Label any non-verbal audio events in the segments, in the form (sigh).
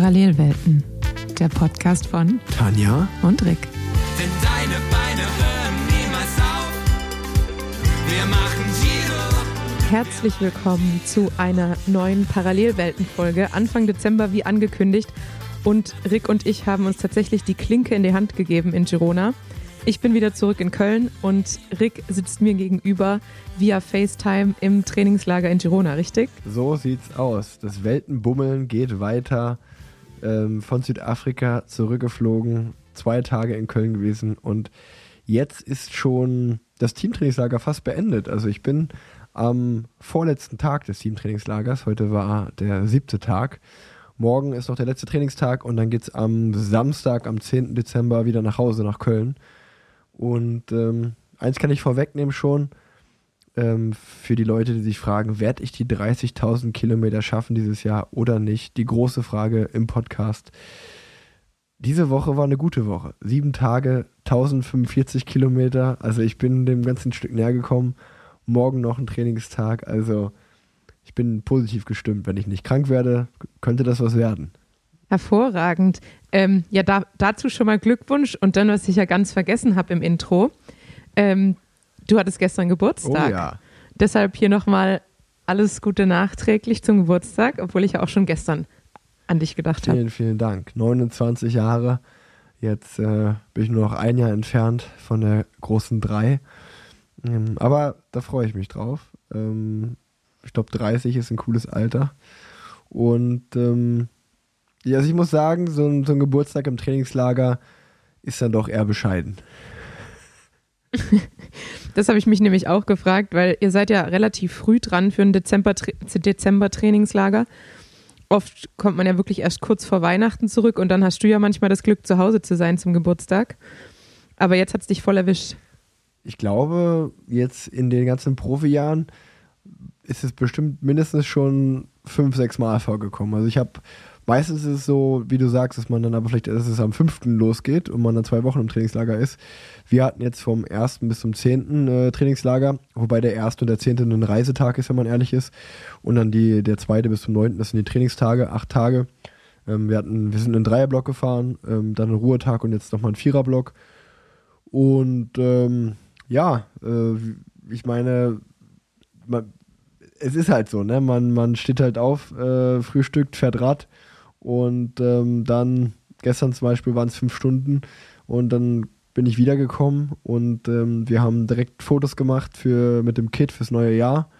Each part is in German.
Parallelwelten, der Podcast von Tanja und Rick. Denn deine Beine hören niemals auf. Wir machen Giro. Herzlich willkommen zu einer neuen Parallelwelten-Folge. Anfang Dezember, wie angekündigt. Und Rick und ich haben uns tatsächlich die Klinke in die Hand gegeben in Girona. Ich bin wieder zurück in Köln und Rick sitzt mir gegenüber via FaceTime im Trainingslager in Girona, richtig? So sieht's aus. Das Weltenbummeln geht weiter. Ähm, von Südafrika zurückgeflogen, zwei Tage in Köln gewesen und jetzt ist schon das Teamtrainingslager fast beendet. Also ich bin am vorletzten Tag des Teamtrainingslagers. Heute war der siebte Tag. Morgen ist noch der letzte Trainingstag und dann geht's am Samstag, am 10. Dezember wieder nach Hause, nach Köln. Und ähm, eins kann ich vorwegnehmen schon, ähm, für die Leute, die sich fragen, werde ich die 30.000 Kilometer schaffen dieses Jahr oder nicht? Die große Frage im Podcast. Diese Woche war eine gute Woche. Sieben Tage, 1045 Kilometer. Also ich bin dem ganzen Stück näher gekommen. Morgen noch ein Trainingstag. Also ich bin positiv gestimmt. Wenn ich nicht krank werde, könnte das was werden. Hervorragend. Ähm, ja, da, dazu schon mal Glückwunsch. Und dann, was ich ja ganz vergessen habe im Intro. Ähm, du hattest gestern Geburtstag. Oh ja. Deshalb hier nochmal alles Gute nachträglich zum Geburtstag, obwohl ich ja auch schon gestern an dich gedacht habe. Vielen, vielen Dank. 29 Jahre. Jetzt äh, bin ich nur noch ein Jahr entfernt von der großen drei. Ähm, aber da freue ich mich drauf. Ähm, ich glaube, 30 ist ein cooles Alter. Und ähm, ja, also ich muss sagen, so ein, so ein Geburtstag im Trainingslager ist dann doch eher bescheiden. (laughs) Das habe ich mich nämlich auch gefragt, weil ihr seid ja relativ früh dran für ein Dezember-Trainingslager. Oft kommt man ja wirklich erst kurz vor Weihnachten zurück und dann hast du ja manchmal das Glück, zu Hause zu sein zum Geburtstag. Aber jetzt hat es dich voll erwischt. Ich glaube, jetzt in den ganzen Profijahren ist es bestimmt mindestens schon fünf, sechs Mal vorgekommen. Also ich habe Meistens ist es so, wie du sagst, dass man dann aber vielleicht, dass es am 5. losgeht und man dann zwei Wochen im Trainingslager ist. Wir hatten jetzt vom 1. bis zum 10. Äh, Trainingslager, wobei der 1. und der 10. ein Reisetag ist, wenn man ehrlich ist. Und dann die, der 2. bis zum 9. das sind die Trainingstage, acht Tage. Ähm, wir, hatten, wir sind in einen Dreierblock gefahren, ähm, dann einen Ruhetag und jetzt nochmal einen Viererblock. Und ähm, ja, äh, ich meine, man, es ist halt so, ne? Man, man steht halt auf, äh, frühstückt, fährt Rad und ähm, dann, gestern zum Beispiel waren es fünf Stunden und dann bin ich wiedergekommen und ähm, wir haben direkt Fotos gemacht für, mit dem Kit fürs neue Jahr.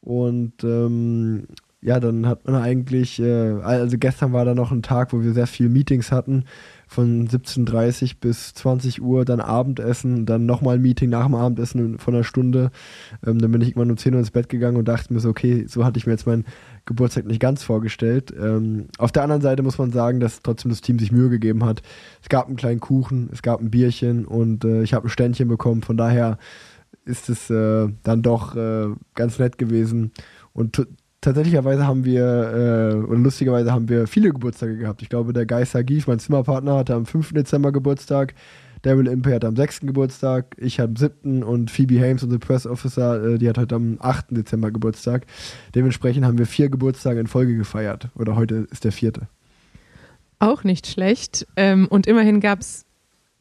Und ähm, ja, dann hat man eigentlich, äh, also gestern war da noch ein Tag, wo wir sehr viele Meetings hatten, von 17.30 bis 20 Uhr, dann Abendessen, dann nochmal ein Meeting nach dem Abendessen von einer Stunde. Ähm, dann bin ich immer um 10 Uhr ins Bett gegangen und dachte mir so, okay, so hatte ich mir jetzt meinen Geburtstag nicht ganz vorgestellt. Ähm, auf der anderen Seite muss man sagen, dass trotzdem das Team sich Mühe gegeben hat. Es gab einen kleinen Kuchen, es gab ein Bierchen und äh, ich habe ein Ständchen bekommen. Von daher ist es äh, dann doch äh, ganz nett gewesen. Und tatsächlicherweise haben wir, äh, oder lustigerweise haben wir viele Geburtstage gehabt. Ich glaube, der Geist Gief, mein Zimmerpartner, hatte am 5. Dezember Geburtstag. Daryl Impey hat am 6. Geburtstag, ich hatte am 7. und Phoebe Hames, unsere Press Officer, äh, die hat heute am 8. Dezember Geburtstag. Dementsprechend haben wir vier Geburtstage in Folge gefeiert. Oder heute ist der vierte. Auch nicht schlecht. Ähm, und immerhin gab es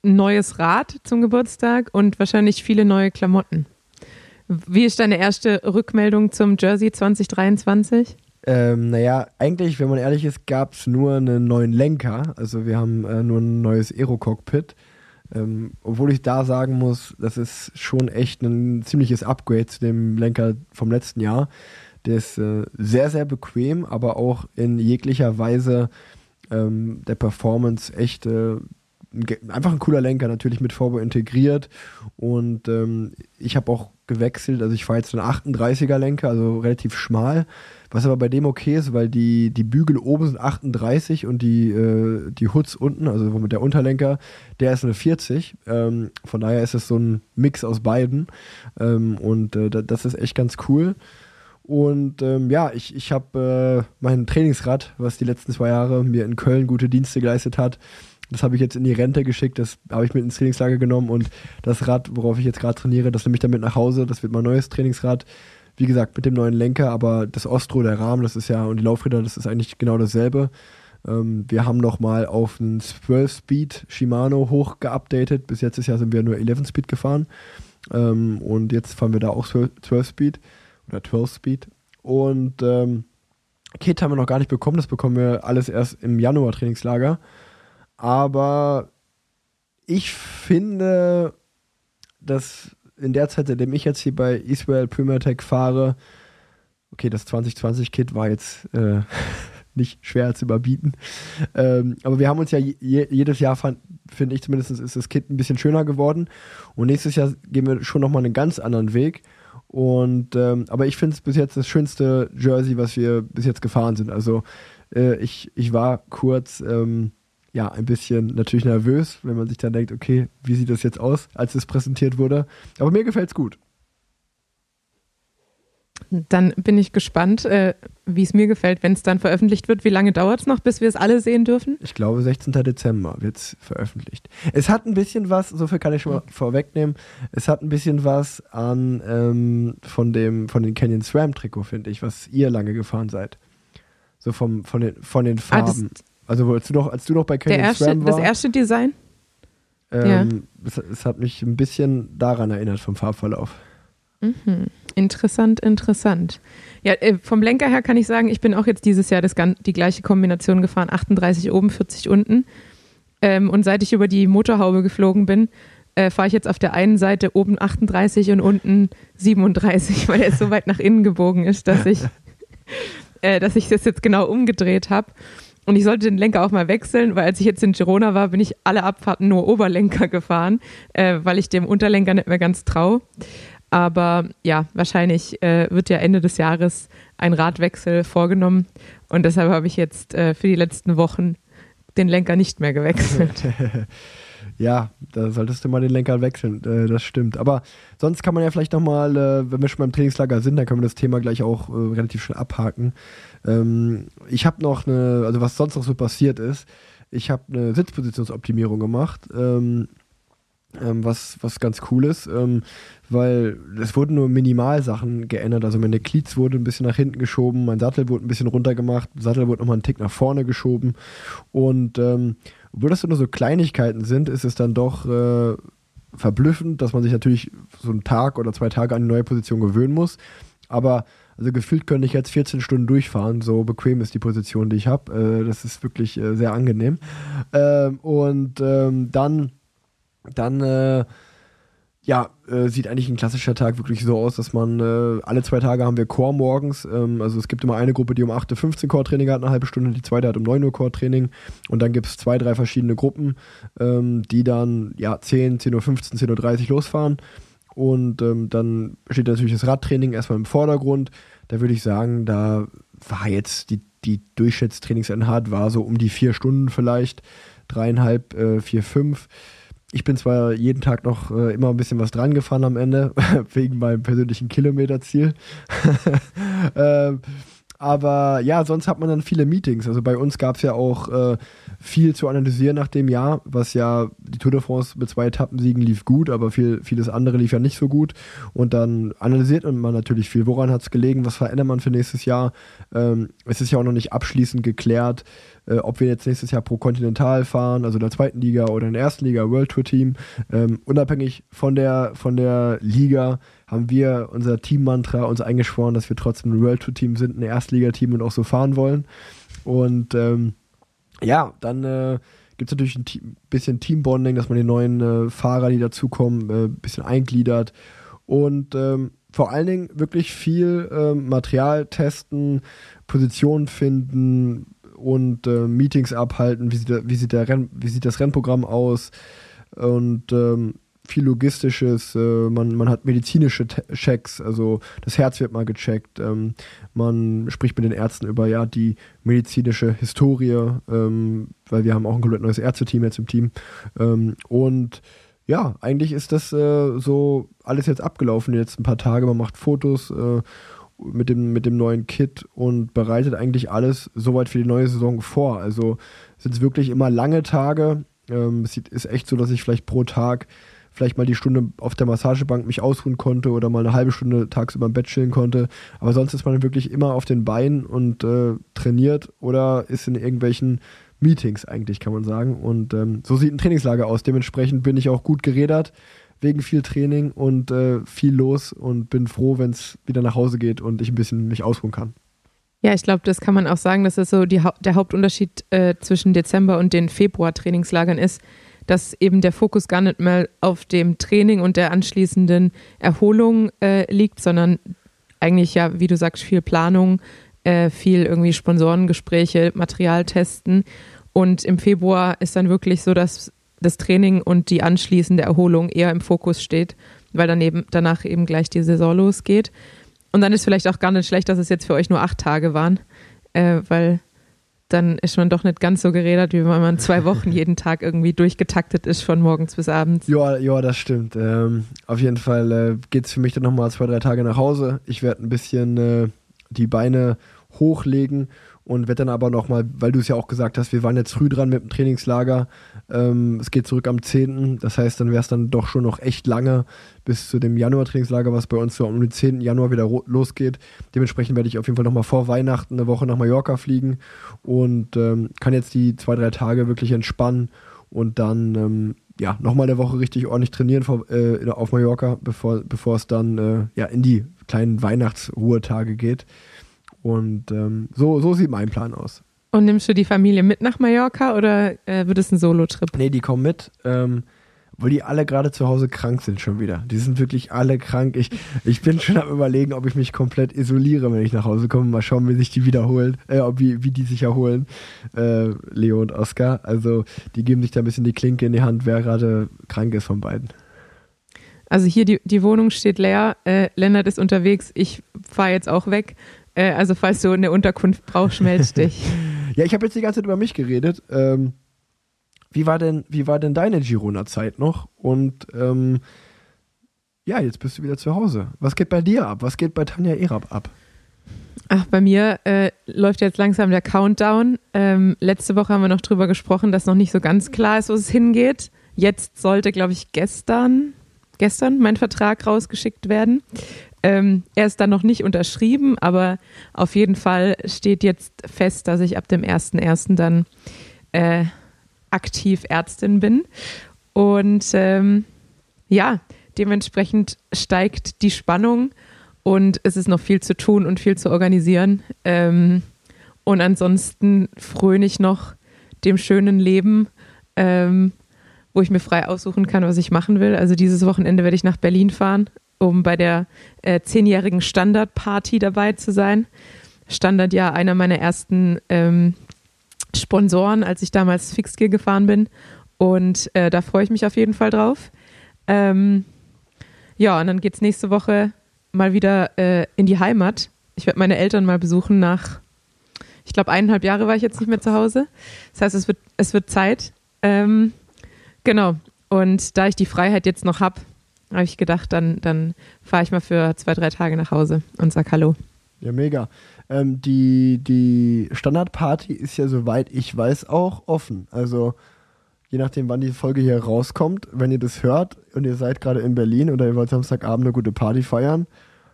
ein neues Rad zum Geburtstag und wahrscheinlich viele neue Klamotten. Wie ist deine erste Rückmeldung zum Jersey 2023? Ähm, naja, eigentlich, wenn man ehrlich ist, gab es nur einen neuen Lenker. Also wir haben äh, nur ein neues Aero-Cockpit. Ähm, obwohl ich da sagen muss, das ist schon echt ein ziemliches Upgrade zu dem Lenker vom letzten Jahr. Der ist äh, sehr, sehr bequem, aber auch in jeglicher Weise ähm, der Performance echt äh, einfach ein cooler Lenker, natürlich mit Vorbo integriert. Und ähm, ich habe auch gewechselt. Also ich fahre jetzt einen 38er Lenker, also relativ schmal. Was aber bei dem okay ist, weil die, die Bügel oben sind 38 und die, äh, die Hoods unten, also mit der Unterlenker, der ist eine 40. Ähm, von daher ist es so ein Mix aus beiden. Ähm, und äh, das ist echt ganz cool. Und ähm, ja, ich, ich habe äh, mein Trainingsrad, was die letzten zwei Jahre mir in Köln gute Dienste geleistet hat, das habe ich jetzt in die Rente geschickt, das habe ich mit ins Trainingslager genommen und das Rad, worauf ich jetzt gerade trainiere, das nehme ich dann mit nach Hause. Das wird mein neues Trainingsrad. Wie gesagt, mit dem neuen Lenker, aber das Ostro, der Rahmen, das ist ja, und die Laufräder, das ist eigentlich genau dasselbe. Ähm, wir haben nochmal auf einen 12-Speed Shimano hoch geupdatet. Bis jetzt ist ja sind wir nur 11-Speed gefahren. Ähm, und jetzt fahren wir da auch 12-Speed oder 12-Speed. Und ähm, Kit haben wir noch gar nicht bekommen. Das bekommen wir alles erst im Januar Trainingslager. Aber ich finde, dass in der Zeit, seitdem ich jetzt hier bei Israel Premier Tech fahre, okay, das 2020-Kit war jetzt äh, (laughs) nicht schwer zu überbieten. Ähm, aber wir haben uns ja je, jedes Jahr, finde ich zumindest, ist das Kit ein bisschen schöner geworden. Und nächstes Jahr gehen wir schon nochmal einen ganz anderen Weg. Und ähm, aber ich finde es bis jetzt das schönste Jersey, was wir bis jetzt gefahren sind. Also äh, ich, ich war kurz ähm, ja ein bisschen natürlich nervös, wenn man sich dann denkt, okay, wie sieht das jetzt aus, als es präsentiert wurde. Aber mir gefällt es gut. Dann bin ich gespannt, äh, wie es mir gefällt, wenn es dann veröffentlicht wird. Wie lange dauert es noch, bis wir es alle sehen dürfen? Ich glaube, 16. Dezember wird es veröffentlicht. Es hat ein bisschen was, so viel kann ich schon mal vorwegnehmen, es hat ein bisschen was an ähm, von dem von den Canyon SRAM Trikot, finde ich, was ihr lange gefahren seid. So vom, von, den, von den Farben. Ah, also als du noch, als du noch bei Canyon erste, SRAM war. Das erste Design? Ähm, ja. es, es hat mich ein bisschen daran erinnert vom Farbverlauf. Mhm. Interessant, interessant. Ja, äh, vom Lenker her kann ich sagen, ich bin auch jetzt dieses Jahr das, die gleiche Kombination gefahren, 38 oben, 40 unten. Ähm, und seit ich über die Motorhaube geflogen bin, äh, fahre ich jetzt auf der einen Seite oben 38 und unten 37, (laughs) weil er so weit nach innen gebogen ist, dass ich, (laughs) äh, dass ich das jetzt genau umgedreht habe. Und ich sollte den Lenker auch mal wechseln, weil als ich jetzt in Girona war, bin ich alle Abfahrten nur Oberlenker gefahren, äh, weil ich dem Unterlenker nicht mehr ganz traue. Aber ja, wahrscheinlich äh, wird ja Ende des Jahres ein Radwechsel vorgenommen. Und deshalb habe ich jetzt äh, für die letzten Wochen den Lenker nicht mehr gewechselt. (laughs) ja, da solltest du mal den Lenker wechseln, äh, das stimmt. Aber sonst kann man ja vielleicht nochmal, äh, wenn wir schon beim Trainingslager sind, dann können wir das Thema gleich auch äh, relativ schnell abhaken. Ähm, ich habe noch eine, also was sonst noch so passiert ist, ich habe eine Sitzpositionsoptimierung gemacht. Ähm, ähm, was, was ganz cool ist, ähm, weil es wurden nur Minimalsachen geändert. Also meine Cleats wurde ein bisschen nach hinten geschoben, mein Sattel wurde ein bisschen runtergemacht, Sattel wurde nochmal einen Tick nach vorne geschoben. Und ähm, obwohl das nur so Kleinigkeiten sind, ist es dann doch äh, verblüffend, dass man sich natürlich so einen Tag oder zwei Tage an die neue Position gewöhnen muss. Aber also gefühlt könnte ich jetzt 14 Stunden durchfahren, so bequem ist die Position, die ich habe. Äh, das ist wirklich äh, sehr angenehm. Ähm, und ähm, dann dann äh, ja, äh, sieht eigentlich ein klassischer Tag wirklich so aus, dass man äh, alle zwei Tage haben wir Core morgens. Ähm, also es gibt immer eine Gruppe, die um 8 Uhr 15 Core-Training hat, eine halbe Stunde, die zweite hat um 9 Uhr Core-Training. Und dann gibt es zwei, drei verschiedene Gruppen, ähm, die dann ja 10, 10 Uhr 15, 10 Uhr 30 losfahren. Und ähm, dann steht natürlich das Radtraining erstmal im Vordergrund. Da würde ich sagen, da war jetzt die, die Durchschnittstrainingseinheit war so um die vier Stunden vielleicht, dreieinhalb, äh, vier, fünf. Ich bin zwar jeden Tag noch äh, immer ein bisschen was dran gefahren am Ende, (laughs) wegen meinem persönlichen Kilometerziel. (laughs) ähm, aber ja, sonst hat man dann viele Meetings. Also bei uns gab es ja auch äh, viel zu analysieren nach dem Jahr, was ja die Tour de France mit zwei Etappensiegen lief gut, aber viel, vieles andere lief ja nicht so gut. Und dann analysiert man natürlich viel. Woran hat es gelegen? Was verändert man für nächstes Jahr? Ähm, es ist ja auch noch nicht abschließend geklärt, äh, ob wir jetzt nächstes Jahr pro Kontinental fahren, also in der zweiten Liga oder in der ersten Liga, World Tour Team. Ähm, unabhängig von der, von der Liga haben wir unser Team-Mantra uns eingeschworen, dass wir trotzdem ein World Tour Team sind, ein Erstligateam und auch so fahren wollen. Und ähm, ja, dann äh, gibt es natürlich ein Team, bisschen Teambonding, dass man die neuen äh, Fahrer, die dazukommen, ein äh, bisschen eingliedert. Und ähm, vor allen Dingen wirklich viel äh, Material testen, Positionen finden, und äh, Meetings abhalten, wie sieht, wie, sieht der Renn, wie sieht das Rennprogramm aus? Und ähm, viel Logistisches, äh, man, man hat medizinische Te Checks, also das Herz wird mal gecheckt, ähm, man spricht mit den Ärzten über ja die medizinische Historie, ähm, weil wir haben auch ein komplett neues Ärzteteam jetzt im Team ähm, und ja, eigentlich ist das äh, so alles jetzt abgelaufen, jetzt ein paar Tage, man macht Fotos äh, mit dem, mit dem neuen Kit und bereitet eigentlich alles soweit für die neue Saison vor. Also sind es wirklich immer lange Tage. Ähm, es ist echt so, dass ich vielleicht pro Tag vielleicht mal die Stunde auf der Massagebank mich ausruhen konnte oder mal eine halbe Stunde tagsüber im Bett chillen konnte. Aber sonst ist man wirklich immer auf den Beinen und äh, trainiert oder ist in irgendwelchen Meetings eigentlich, kann man sagen. Und ähm, so sieht ein Trainingslager aus. Dementsprechend bin ich auch gut gerädert wegen viel Training und äh, viel los und bin froh, wenn es wieder nach Hause geht und ich ein bisschen mich ausruhen kann. Ja, ich glaube, das kann man auch sagen, dass das so die, der Hauptunterschied äh, zwischen Dezember und den Februar-Trainingslagern ist, dass eben der Fokus gar nicht mehr auf dem Training und der anschließenden Erholung äh, liegt, sondern eigentlich ja, wie du sagst, viel Planung, äh, viel irgendwie Sponsorengespräche, Material testen. Und im Februar ist dann wirklich so, dass das Training und die anschließende Erholung eher im Fokus steht, weil dann eben danach eben gleich die Saison losgeht. Und dann ist vielleicht auch gar nicht schlecht, dass es jetzt für euch nur acht Tage waren, äh, weil dann ist man doch nicht ganz so geredet, wie wenn man zwei (laughs) Wochen jeden Tag irgendwie durchgetaktet ist von morgens bis abends. Ja, ja, das stimmt. Ähm, auf jeden Fall äh, geht es für mich dann nochmal zwei, drei Tage nach Hause. Ich werde ein bisschen äh, die Beine hochlegen und werde dann aber nochmal, weil du es ja auch gesagt hast, wir waren jetzt früh dran mit dem Trainingslager. Ähm, es geht zurück am 10. Das heißt, dann wäre es dann doch schon noch echt lange bis zu dem Januar-Trainingslager, was bei uns so um den 10. Januar wieder losgeht. Dementsprechend werde ich auf jeden Fall nochmal vor Weihnachten eine Woche nach Mallorca fliegen und ähm, kann jetzt die zwei, drei Tage wirklich entspannen und dann ähm, ja, nochmal eine Woche richtig ordentlich trainieren vor, äh, auf Mallorca, bevor, bevor es dann äh, ja, in die kleinen Weihnachtsruhetage geht. Und ähm, so, so sieht mein Plan aus. Und nimmst du die Familie mit nach Mallorca oder äh, wird es ein Solo-Trip? Nee, die kommen mit. Ähm, obwohl die alle gerade zu Hause krank sind schon wieder. Die sind wirklich alle krank. Ich, ich bin schon am überlegen, ob ich mich komplett isoliere, wenn ich nach Hause komme. Mal schauen, wie sich die wiederholen, äh, wie, wie die sich erholen, äh, Leo und Oskar. Also die geben sich da ein bisschen die Klinke in die Hand, wer gerade krank ist von beiden. Also hier die, die Wohnung steht leer, äh, Lennart ist unterwegs, ich fahre jetzt auch weg. Äh, also falls du eine Unterkunft (laughs) brauchst, melde dich. Ja, ich habe jetzt die ganze Zeit über mich geredet. Ähm, wie war denn, wie war denn deine Girona-Zeit noch? Und ähm, ja, jetzt bist du wieder zu Hause. Was geht bei dir ab? Was geht bei Tanja Erab ab? Ach, bei mir äh, läuft jetzt langsam der Countdown. Ähm, letzte Woche haben wir noch drüber gesprochen, dass noch nicht so ganz klar ist, wo es hingeht. Jetzt sollte, glaube ich, gestern, gestern mein Vertrag rausgeschickt werden. Ähm, er ist dann noch nicht unterschrieben, aber auf jeden Fall steht jetzt fest, dass ich ab dem 1.1. dann äh, aktiv Ärztin bin. Und ähm, ja, dementsprechend steigt die Spannung und es ist noch viel zu tun und viel zu organisieren. Ähm, und ansonsten fröne ich noch dem schönen Leben, ähm, wo ich mir frei aussuchen kann, was ich machen will. Also dieses Wochenende werde ich nach Berlin fahren um bei der äh, zehnjährigen Standardparty dabei zu sein. Standard ja einer meiner ersten ähm, Sponsoren, als ich damals Fixgear gefahren bin. Und äh, da freue ich mich auf jeden Fall drauf. Ähm, ja, und dann geht es nächste Woche mal wieder äh, in die Heimat. Ich werde meine Eltern mal besuchen nach, ich glaube, eineinhalb Jahre war ich jetzt nicht mehr zu Hause. Das heißt, es wird, es wird Zeit. Ähm, genau. Und da ich die Freiheit jetzt noch habe, habe ich gedacht, dann, dann fahre ich mal für zwei, drei Tage nach Hause und sag Hallo. Ja, mega. Ähm, die, die Standardparty ist ja, soweit ich weiß, auch offen. Also je nachdem, wann die Folge hier rauskommt, wenn ihr das hört und ihr seid gerade in Berlin oder ihr wollt Samstagabend eine gute Party feiern,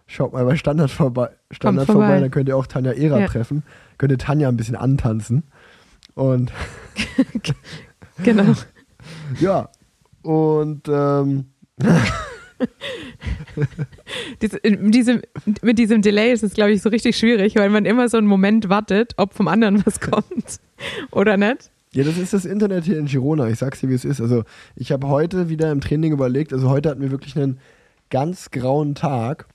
schaut mal bei Standard vorbei. Standard vorbei. vorbei. dann könnt ihr auch Tanja Era ja. treffen. Könnt ihr Tanja ein bisschen antanzen. Und (laughs) (laughs) genau. ja. Und ähm, (laughs) (laughs) Diese, mit diesem Delay ist es, glaube ich, so richtig schwierig, weil man immer so einen Moment wartet, ob vom anderen (laughs) was kommt oder nicht. Ja, das ist das Internet hier in Girona. Ich sag's dir, wie es ist. Also, ich habe heute wieder im Training überlegt, also heute hatten wir wirklich einen ganz grauen Tag.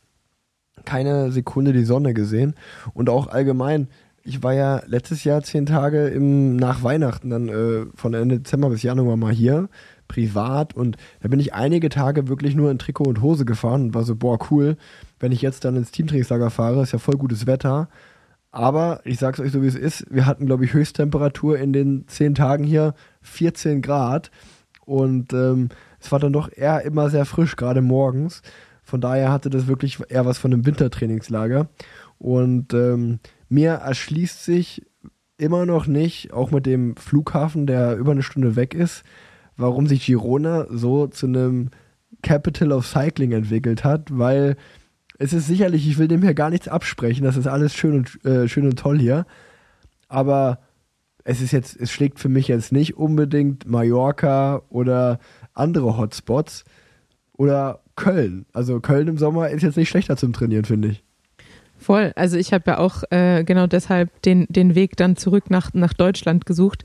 Keine Sekunde die Sonne gesehen. Und auch allgemein, ich war ja letztes Jahr zehn Tage im, nach Weihnachten, dann äh, von Ende Dezember bis Januar mal hier privat und da bin ich einige Tage wirklich nur in Trikot und Hose gefahren und war so, boah, cool. Wenn ich jetzt dann ins Teamtrainingslager fahre, ist ja voll gutes Wetter. Aber ich sag's euch so, wie es ist. Wir hatten, glaube ich, Höchsttemperatur in den zehn Tagen hier 14 Grad. Und ähm, es war dann doch eher immer sehr frisch, gerade morgens. Von daher hatte das wirklich eher was von einem Wintertrainingslager. Und ähm, mir erschließt sich immer noch nicht, auch mit dem Flughafen, der über eine Stunde weg ist, warum sich Girona so zu einem Capital of Cycling entwickelt hat, weil es ist sicherlich, ich will dem hier gar nichts absprechen, das ist alles schön und, äh, schön und toll hier, aber es ist jetzt, es schlägt für mich jetzt nicht unbedingt Mallorca oder andere Hotspots oder Köln. Also Köln im Sommer ist jetzt nicht schlechter zum Trainieren, finde ich. Voll. Also ich habe ja auch äh, genau deshalb den, den Weg dann zurück nach, nach Deutschland gesucht,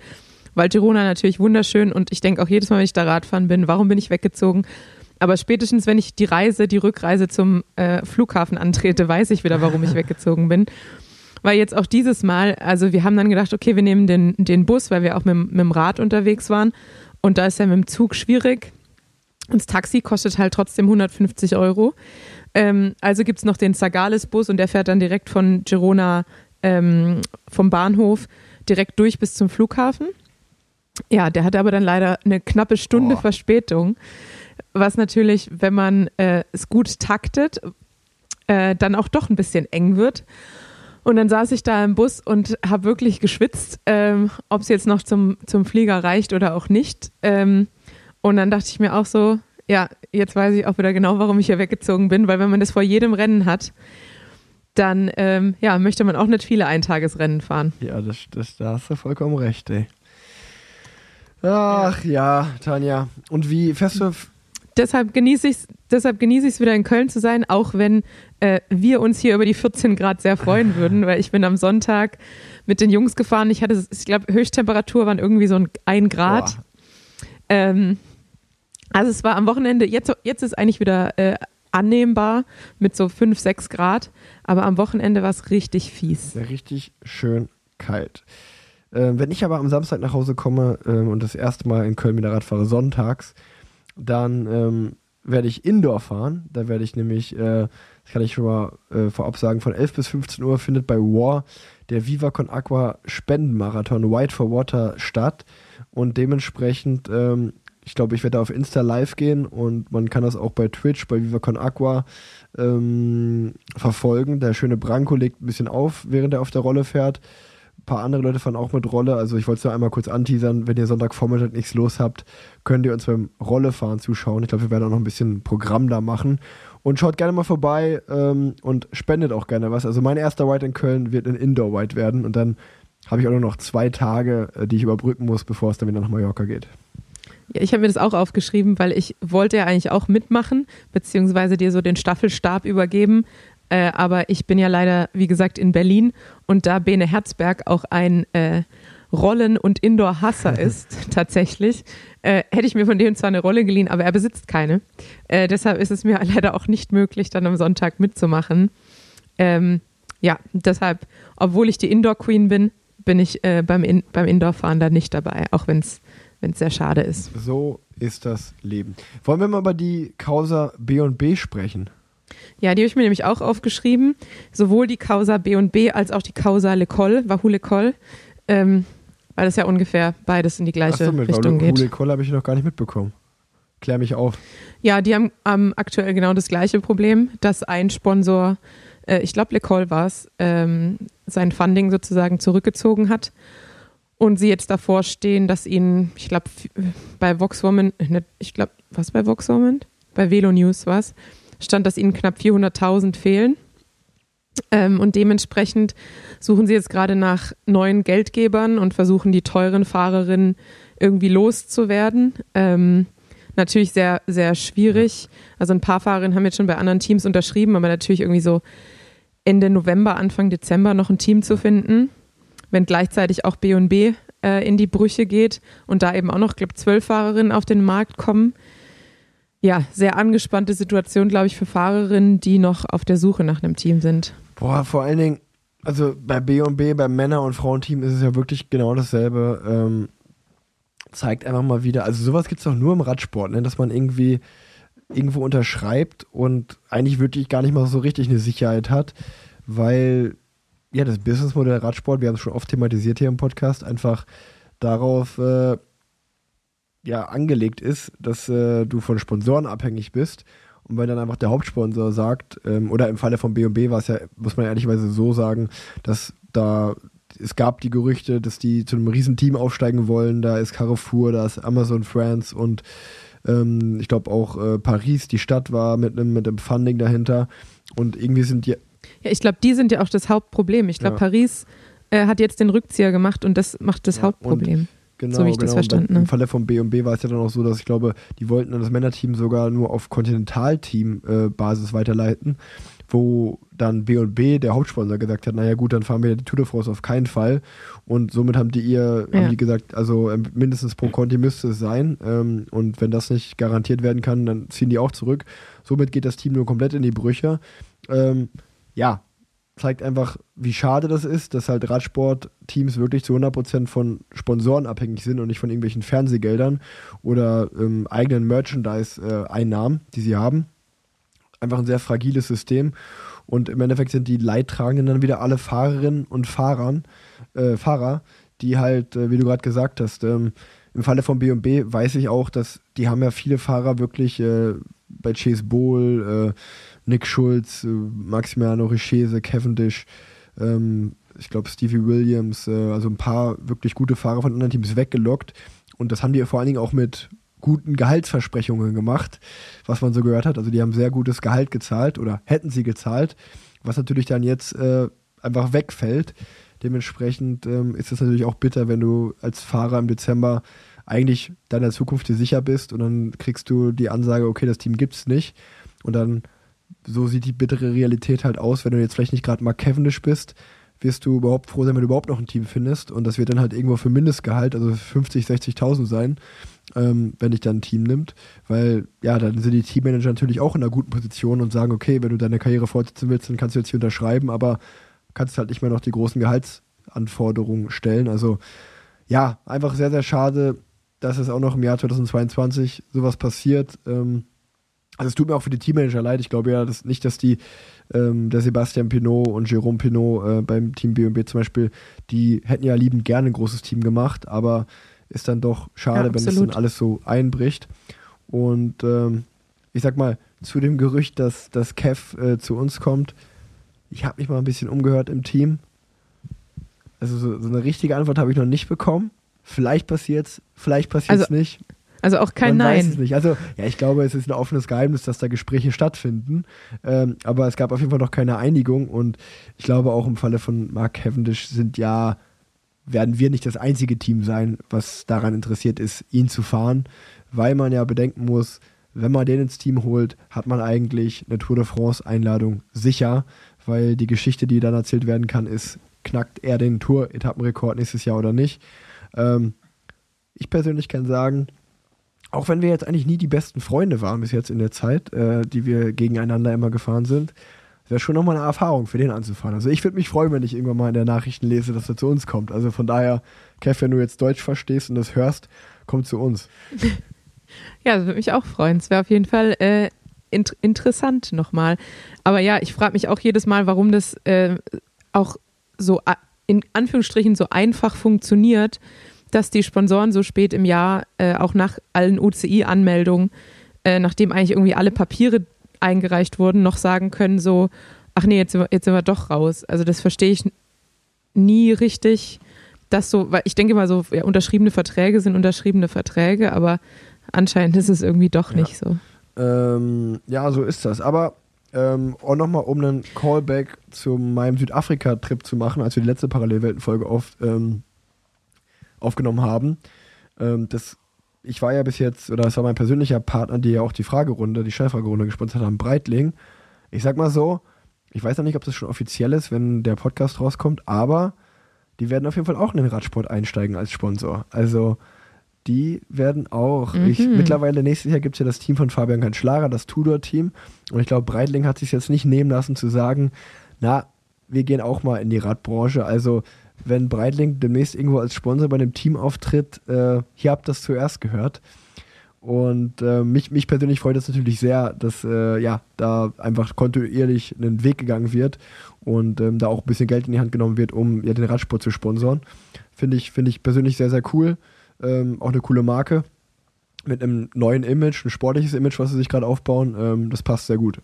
weil Girona natürlich wunderschön und ich denke auch jedes Mal, wenn ich da Radfahren bin, warum bin ich weggezogen? Aber spätestens, wenn ich die Reise, die Rückreise zum äh, Flughafen antrete, weiß ich wieder, warum ich (laughs) weggezogen bin. Weil jetzt auch dieses Mal, also wir haben dann gedacht, okay, wir nehmen den, den Bus, weil wir auch mit, mit dem Rad unterwegs waren. Und da ist ja mit dem Zug schwierig. Und das Taxi kostet halt trotzdem 150 Euro. Ähm, also gibt es noch den Sagales-Bus und der fährt dann direkt von Girona ähm, vom Bahnhof direkt durch bis zum Flughafen. Ja, der hatte aber dann leider eine knappe Stunde Boah. Verspätung, was natürlich, wenn man äh, es gut taktet, äh, dann auch doch ein bisschen eng wird. Und dann saß ich da im Bus und habe wirklich geschwitzt, ähm, ob es jetzt noch zum, zum Flieger reicht oder auch nicht. Ähm, und dann dachte ich mir auch so, ja, jetzt weiß ich auch wieder genau, warum ich hier weggezogen bin, weil wenn man das vor jedem Rennen hat, dann ähm, ja, möchte man auch nicht viele Eintagesrennen fahren. Ja, das, das, da hast du vollkommen recht, ey. Ach ja, Tanja. Und wie fährst du? Deshalb genieße ich es deshalb genieße ich es wieder in Köln zu sein, auch wenn äh, wir uns hier über die 14 Grad sehr freuen würden, weil ich bin am Sonntag mit den Jungs gefahren. Ich hatte, ich glaube, Höchsttemperatur waren irgendwie so ein, ein Grad. Ähm, also es war am Wochenende, jetzt, jetzt ist eigentlich wieder äh, annehmbar mit so 5, 6 Grad, aber am Wochenende war es richtig fies. Ja, richtig schön kalt. Ähm, wenn ich aber am Samstag nach Hause komme ähm, und das erste Mal in Köln wieder Rad fahre, sonntags, dann ähm, werde ich Indoor fahren. Da werde ich nämlich, äh, das kann ich schon mal äh, vorab sagen, von 11 bis 15 Uhr findet bei War der Viva Con Aqua Spendenmarathon White for Water statt. Und dementsprechend, ähm, ich glaube, ich werde da auf Insta live gehen und man kann das auch bei Twitch, bei Viva Con Aqua ähm, verfolgen. Der schöne Branko legt ein bisschen auf, während er auf der Rolle fährt. Paar andere Leute fahren auch mit Rolle. Also ich wollte es nur einmal kurz anteasern. Wenn ihr Sonntagvormittag nichts los habt, könnt ihr uns beim Rollefahren zuschauen. Ich glaube, wir werden auch noch ein bisschen Programm da machen. Und schaut gerne mal vorbei ähm, und spendet auch gerne was. Also mein erster White in Köln wird ein Indoor White werden. Und dann habe ich auch nur noch zwei Tage, äh, die ich überbrücken muss, bevor es dann wieder nach Mallorca geht. Ja, ich habe mir das auch aufgeschrieben, weil ich wollte ja eigentlich auch mitmachen, beziehungsweise dir so den Staffelstab übergeben. Äh, aber ich bin ja leider, wie gesagt, in Berlin und da Bene Herzberg auch ein äh, Rollen- und Indoor-Hasser (laughs) ist, tatsächlich, äh, hätte ich mir von dem zwar eine Rolle geliehen, aber er besitzt keine. Äh, deshalb ist es mir (laughs) leider auch nicht möglich, dann am Sonntag mitzumachen. Ähm, ja, deshalb, obwohl ich die Indoor-Queen bin, bin ich äh, beim, In beim Indoor-Fahren da nicht dabei, auch wenn es sehr schade ist. So ist das Leben. Wollen wir mal über die Causa B&B sprechen? Ja, die habe ich mir nämlich auch aufgeschrieben. Sowohl die Causa B&B als auch die Causa Lecol, Wahoo Lecol, ähm, weil das ja ungefähr beides in die gleiche Achso, mit Richtung geht. Hule Kohl habe ich noch gar nicht mitbekommen. Klär mich auf. Ja, die haben ähm, aktuell genau das gleiche Problem, dass ein Sponsor, äh, ich glaube Lecol war es, ähm, sein Funding sozusagen zurückgezogen hat und sie jetzt davor stehen, dass ihnen, ich glaube, bei Voxwoman, äh, ich glaube, was bei Voxwoman? Bei Velo News war es, stand, dass ihnen knapp 400.000 fehlen. Ähm, und dementsprechend suchen sie jetzt gerade nach neuen Geldgebern und versuchen die teuren Fahrerinnen irgendwie loszuwerden. Ähm, natürlich sehr, sehr schwierig. Also ein paar Fahrerinnen haben jetzt schon bei anderen Teams unterschrieben, aber natürlich irgendwie so Ende November, Anfang Dezember noch ein Team zu finden, wenn gleichzeitig auch B&B äh, in die Brüche geht und da eben auch noch, glaube zwölf Fahrerinnen auf den Markt kommen. Ja, sehr angespannte Situation, glaube ich, für Fahrerinnen, die noch auf der Suche nach einem Team sind. Boah, vor allen Dingen, also bei B&B, beim Männer- und Frauenteam ist es ja wirklich genau dasselbe. Ähm, zeigt einfach mal wieder, also sowas gibt es doch nur im Radsport, ne? dass man irgendwie irgendwo unterschreibt und eigentlich wirklich gar nicht mal so richtig eine Sicherheit hat, weil ja das Businessmodell Radsport, wir haben es schon oft thematisiert hier im Podcast, einfach darauf äh, ja angelegt ist, dass äh, du von Sponsoren abhängig bist und wenn dann einfach der Hauptsponsor sagt, ähm, oder im Falle von B&B war es ja, muss man ehrlicherweise so sagen, dass da es gab die Gerüchte, dass die zu einem riesen Team aufsteigen wollen. Da ist Carrefour, da ist Amazon France und Ähm, ich glaube auch äh, Paris, die Stadt war mit einem mit einem Funding dahinter. Und irgendwie sind die. Ja, ich glaube, die sind ja auch das Hauptproblem. Ich glaube, Ja. Paris äh, hat jetzt den Rückzieher gemacht und das macht das Ja, Hauptproblem. Genau, So wie ich das genau. verstanden Im habe. Falle von B&B war es ja dann auch so, dass ich glaube, die wollten dann das Männerteam sogar nur auf Kontinentalteam-Basis weiterleiten, wo dann B&B, der Hauptsponsor, gesagt hat, naja gut, dann fahren wir die Tour de France auf keinen Fall. Und somit haben die ihr, Ja. haben die gesagt, also ähm, mindestens pro Conti müsste es sein. Ähm, und wenn das nicht garantiert werden kann, dann ziehen die auch zurück. Somit geht das Team nur komplett in die Brüche. Ähm, ja, zeigt einfach, wie schade das ist, dass halt Radsportteams wirklich zu 100% von Sponsoren abhängig sind und nicht von irgendwelchen Fernsehgeldern oder ähm, eigenen Merchandise-Einnahmen, die sie haben. Einfach ein sehr fragiles System. Und im Endeffekt sind die Leidtragenden dann wieder alle Fahrerinnen und Fahrern, äh, Fahrer, die halt, äh, wie du gerade gesagt hast, ähm, im Falle von B&B weiß ich auch, dass die haben ja viele Fahrer wirklich äh, bei Chase Bowl, äh, Nick Schulz, äh, Maximiano Richese, Cavendish, ähm, ich glaube Stevie Williams, äh, also ein paar wirklich gute Fahrer von anderen Teams weggelockt. Und das haben die vor allen Dingen auch mit guten Gehaltsversprechungen gemacht, was man so gehört hat. Also die haben sehr gutes Gehalt gezahlt oder hätten sie gezahlt, was natürlich dann jetzt äh, einfach wegfällt. Dementsprechend ähm, ist es natürlich auch bitter, wenn du als Fahrer im Dezember eigentlich deiner Zukunft dir sicher bist und dann kriegst du die Ansage, okay, das Team gibt's nicht. Und dann so sieht die bittere Realität halt aus, wenn du jetzt vielleicht nicht gerade mal Cavendish bist, wirst du überhaupt froh sein, wenn du überhaupt noch ein Team findest. Und das wird dann halt irgendwo für Mindestgehalt, also 50, 60.000 sein, ähm, wenn dich dann ein Team nimmt. Weil, ja, dann sind die Teammanager natürlich auch in einer guten Position und sagen, okay, wenn du deine Karriere fortsetzen willst, dann kannst du jetzt hier unterschreiben, aber kannst halt nicht mehr noch die großen Gehaltsanforderungen stellen. Also, ja, einfach sehr, sehr schade, dass es auch noch im Jahr 2022 sowas passiert. Ähm, also es tut mir auch für die Teammanager leid. Ich glaube ja dass nicht, dass die ähm, der Sebastian Pinot und Jerome Pinot äh, beim Team B&B zum Beispiel, die hätten ja liebend gerne ein großes Team gemacht, aber ist dann doch schade, Ja, wenn es dann alles so einbricht. Und ähm, ich sag mal, zu dem Gerücht, dass, dass Kev äh, zu uns kommt, ich habe mich mal ein bisschen umgehört im Team. Also so, so eine richtige Antwort habe ich noch nicht bekommen. Vielleicht passiert's, vielleicht passiert's Also, nicht. Also auch kein Man weiß es Nein. nicht. Also, ja, ich glaube, es ist ein offenes Geheimnis, dass da Gespräche stattfinden. Ähm, aber es gab auf jeden Fall noch keine Einigung. Und ich glaube, auch im Falle von Mark Cavendish sind ja, werden wir nicht das einzige Team sein, was daran interessiert ist, ihn zu fahren. Weil man ja bedenken muss, wenn man den ins Team holt, hat man eigentlich eine Tour de France-Einladung sicher. Weil die Geschichte, die dann erzählt werden kann, ist, knackt er den Tour-Etappenrekord nächstes Jahr oder nicht. Ähm, ich persönlich kann sagen, auch wenn wir jetzt eigentlich nie die besten Freunde waren bis jetzt in der Zeit, äh, die wir gegeneinander immer gefahren sind, wäre schon nochmal eine Erfahrung für den anzufahren. Also ich würde mich freuen, wenn ich irgendwann mal in der Nachrichten lese, dass er zu uns kommt. Also von daher, Kev, wenn du jetzt Deutsch verstehst und das hörst, komm zu uns. (laughs) Ja, das würde mich auch freuen. Es wäre auf jeden Fall äh, int interessant nochmal. Aber ja, ich frage mich auch jedes Mal, warum das äh, auch so in Anführungsstrichen so einfach funktioniert, dass die Sponsoren so spät im Jahr, äh, auch nach allen UCI-Anmeldungen, äh, nachdem eigentlich irgendwie alle Papiere eingereicht wurden, noch sagen können, so, ach nee, jetzt sind wir, jetzt sind wir doch raus. Also das verstehe ich nie richtig, dass so, weil ich denke mal so, ja, unterschriebene Verträge sind unterschriebene Verträge, aber anscheinend ist es irgendwie doch Ja. nicht so. Ähm, ja, so ist das. Aber ähm, auch nochmal, um einen Callback zu meinem Südafrika-Trip zu machen, als wir die letzte Parallelweltenfolge auf, ähm, aufgenommen haben. Ähm, das, ich war ja bis jetzt, oder es war mein persönlicher Partner, die ja auch die Fragerunde, die Schnellfragerunde gesponsert haben, Breitling. Ich sag mal so, ich weiß noch nicht, ob das schon offiziell ist, wenn der Podcast rauskommt, aber die werden auf jeden Fall auch in den Radsport einsteigen als Sponsor. Also die werden auch, ich, Mhm. mittlerweile nächstes Jahr gibt es ja das Team von Fabian Kanschlager, das Tudor-Team. Und ich glaube, Breitling hat sich jetzt nicht nehmen lassen zu sagen, na, wir gehen auch mal in die Radbranche. Also wenn Breitling demnächst irgendwo als Sponsor bei einem Team auftritt, äh, hier habt das zuerst gehört. Und äh, mich, mich persönlich freut es natürlich sehr, dass äh, ja, da einfach kontinuierlich einen Weg gegangen wird und ähm, da auch ein bisschen Geld in die Hand genommen wird, um ja, den Radsport zu sponsoren. Finde ich, finde ich persönlich sehr, sehr cool. Ähm, auch eine coole Marke mit einem neuen Image, ein sportliches Image, was sie sich gerade aufbauen. Ähm, das passt sehr gut.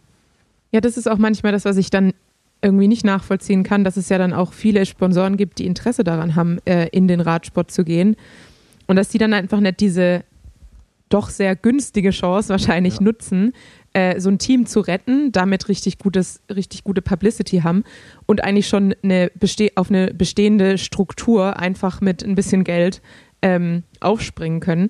Ja, das ist auch manchmal das, was ich dann irgendwie nicht nachvollziehen kann, dass es ja dann auch viele Sponsoren gibt, die Interesse daran haben, äh, in den Radsport zu gehen. Und dass die dann einfach nicht diese doch sehr günstige Chance wahrscheinlich ja. nutzen, äh, so ein Team zu retten, damit richtig gutes, richtig gute Publicity haben und eigentlich schon eine auf eine bestehende Struktur einfach mit ein bisschen Geld ähm, aufspringen können.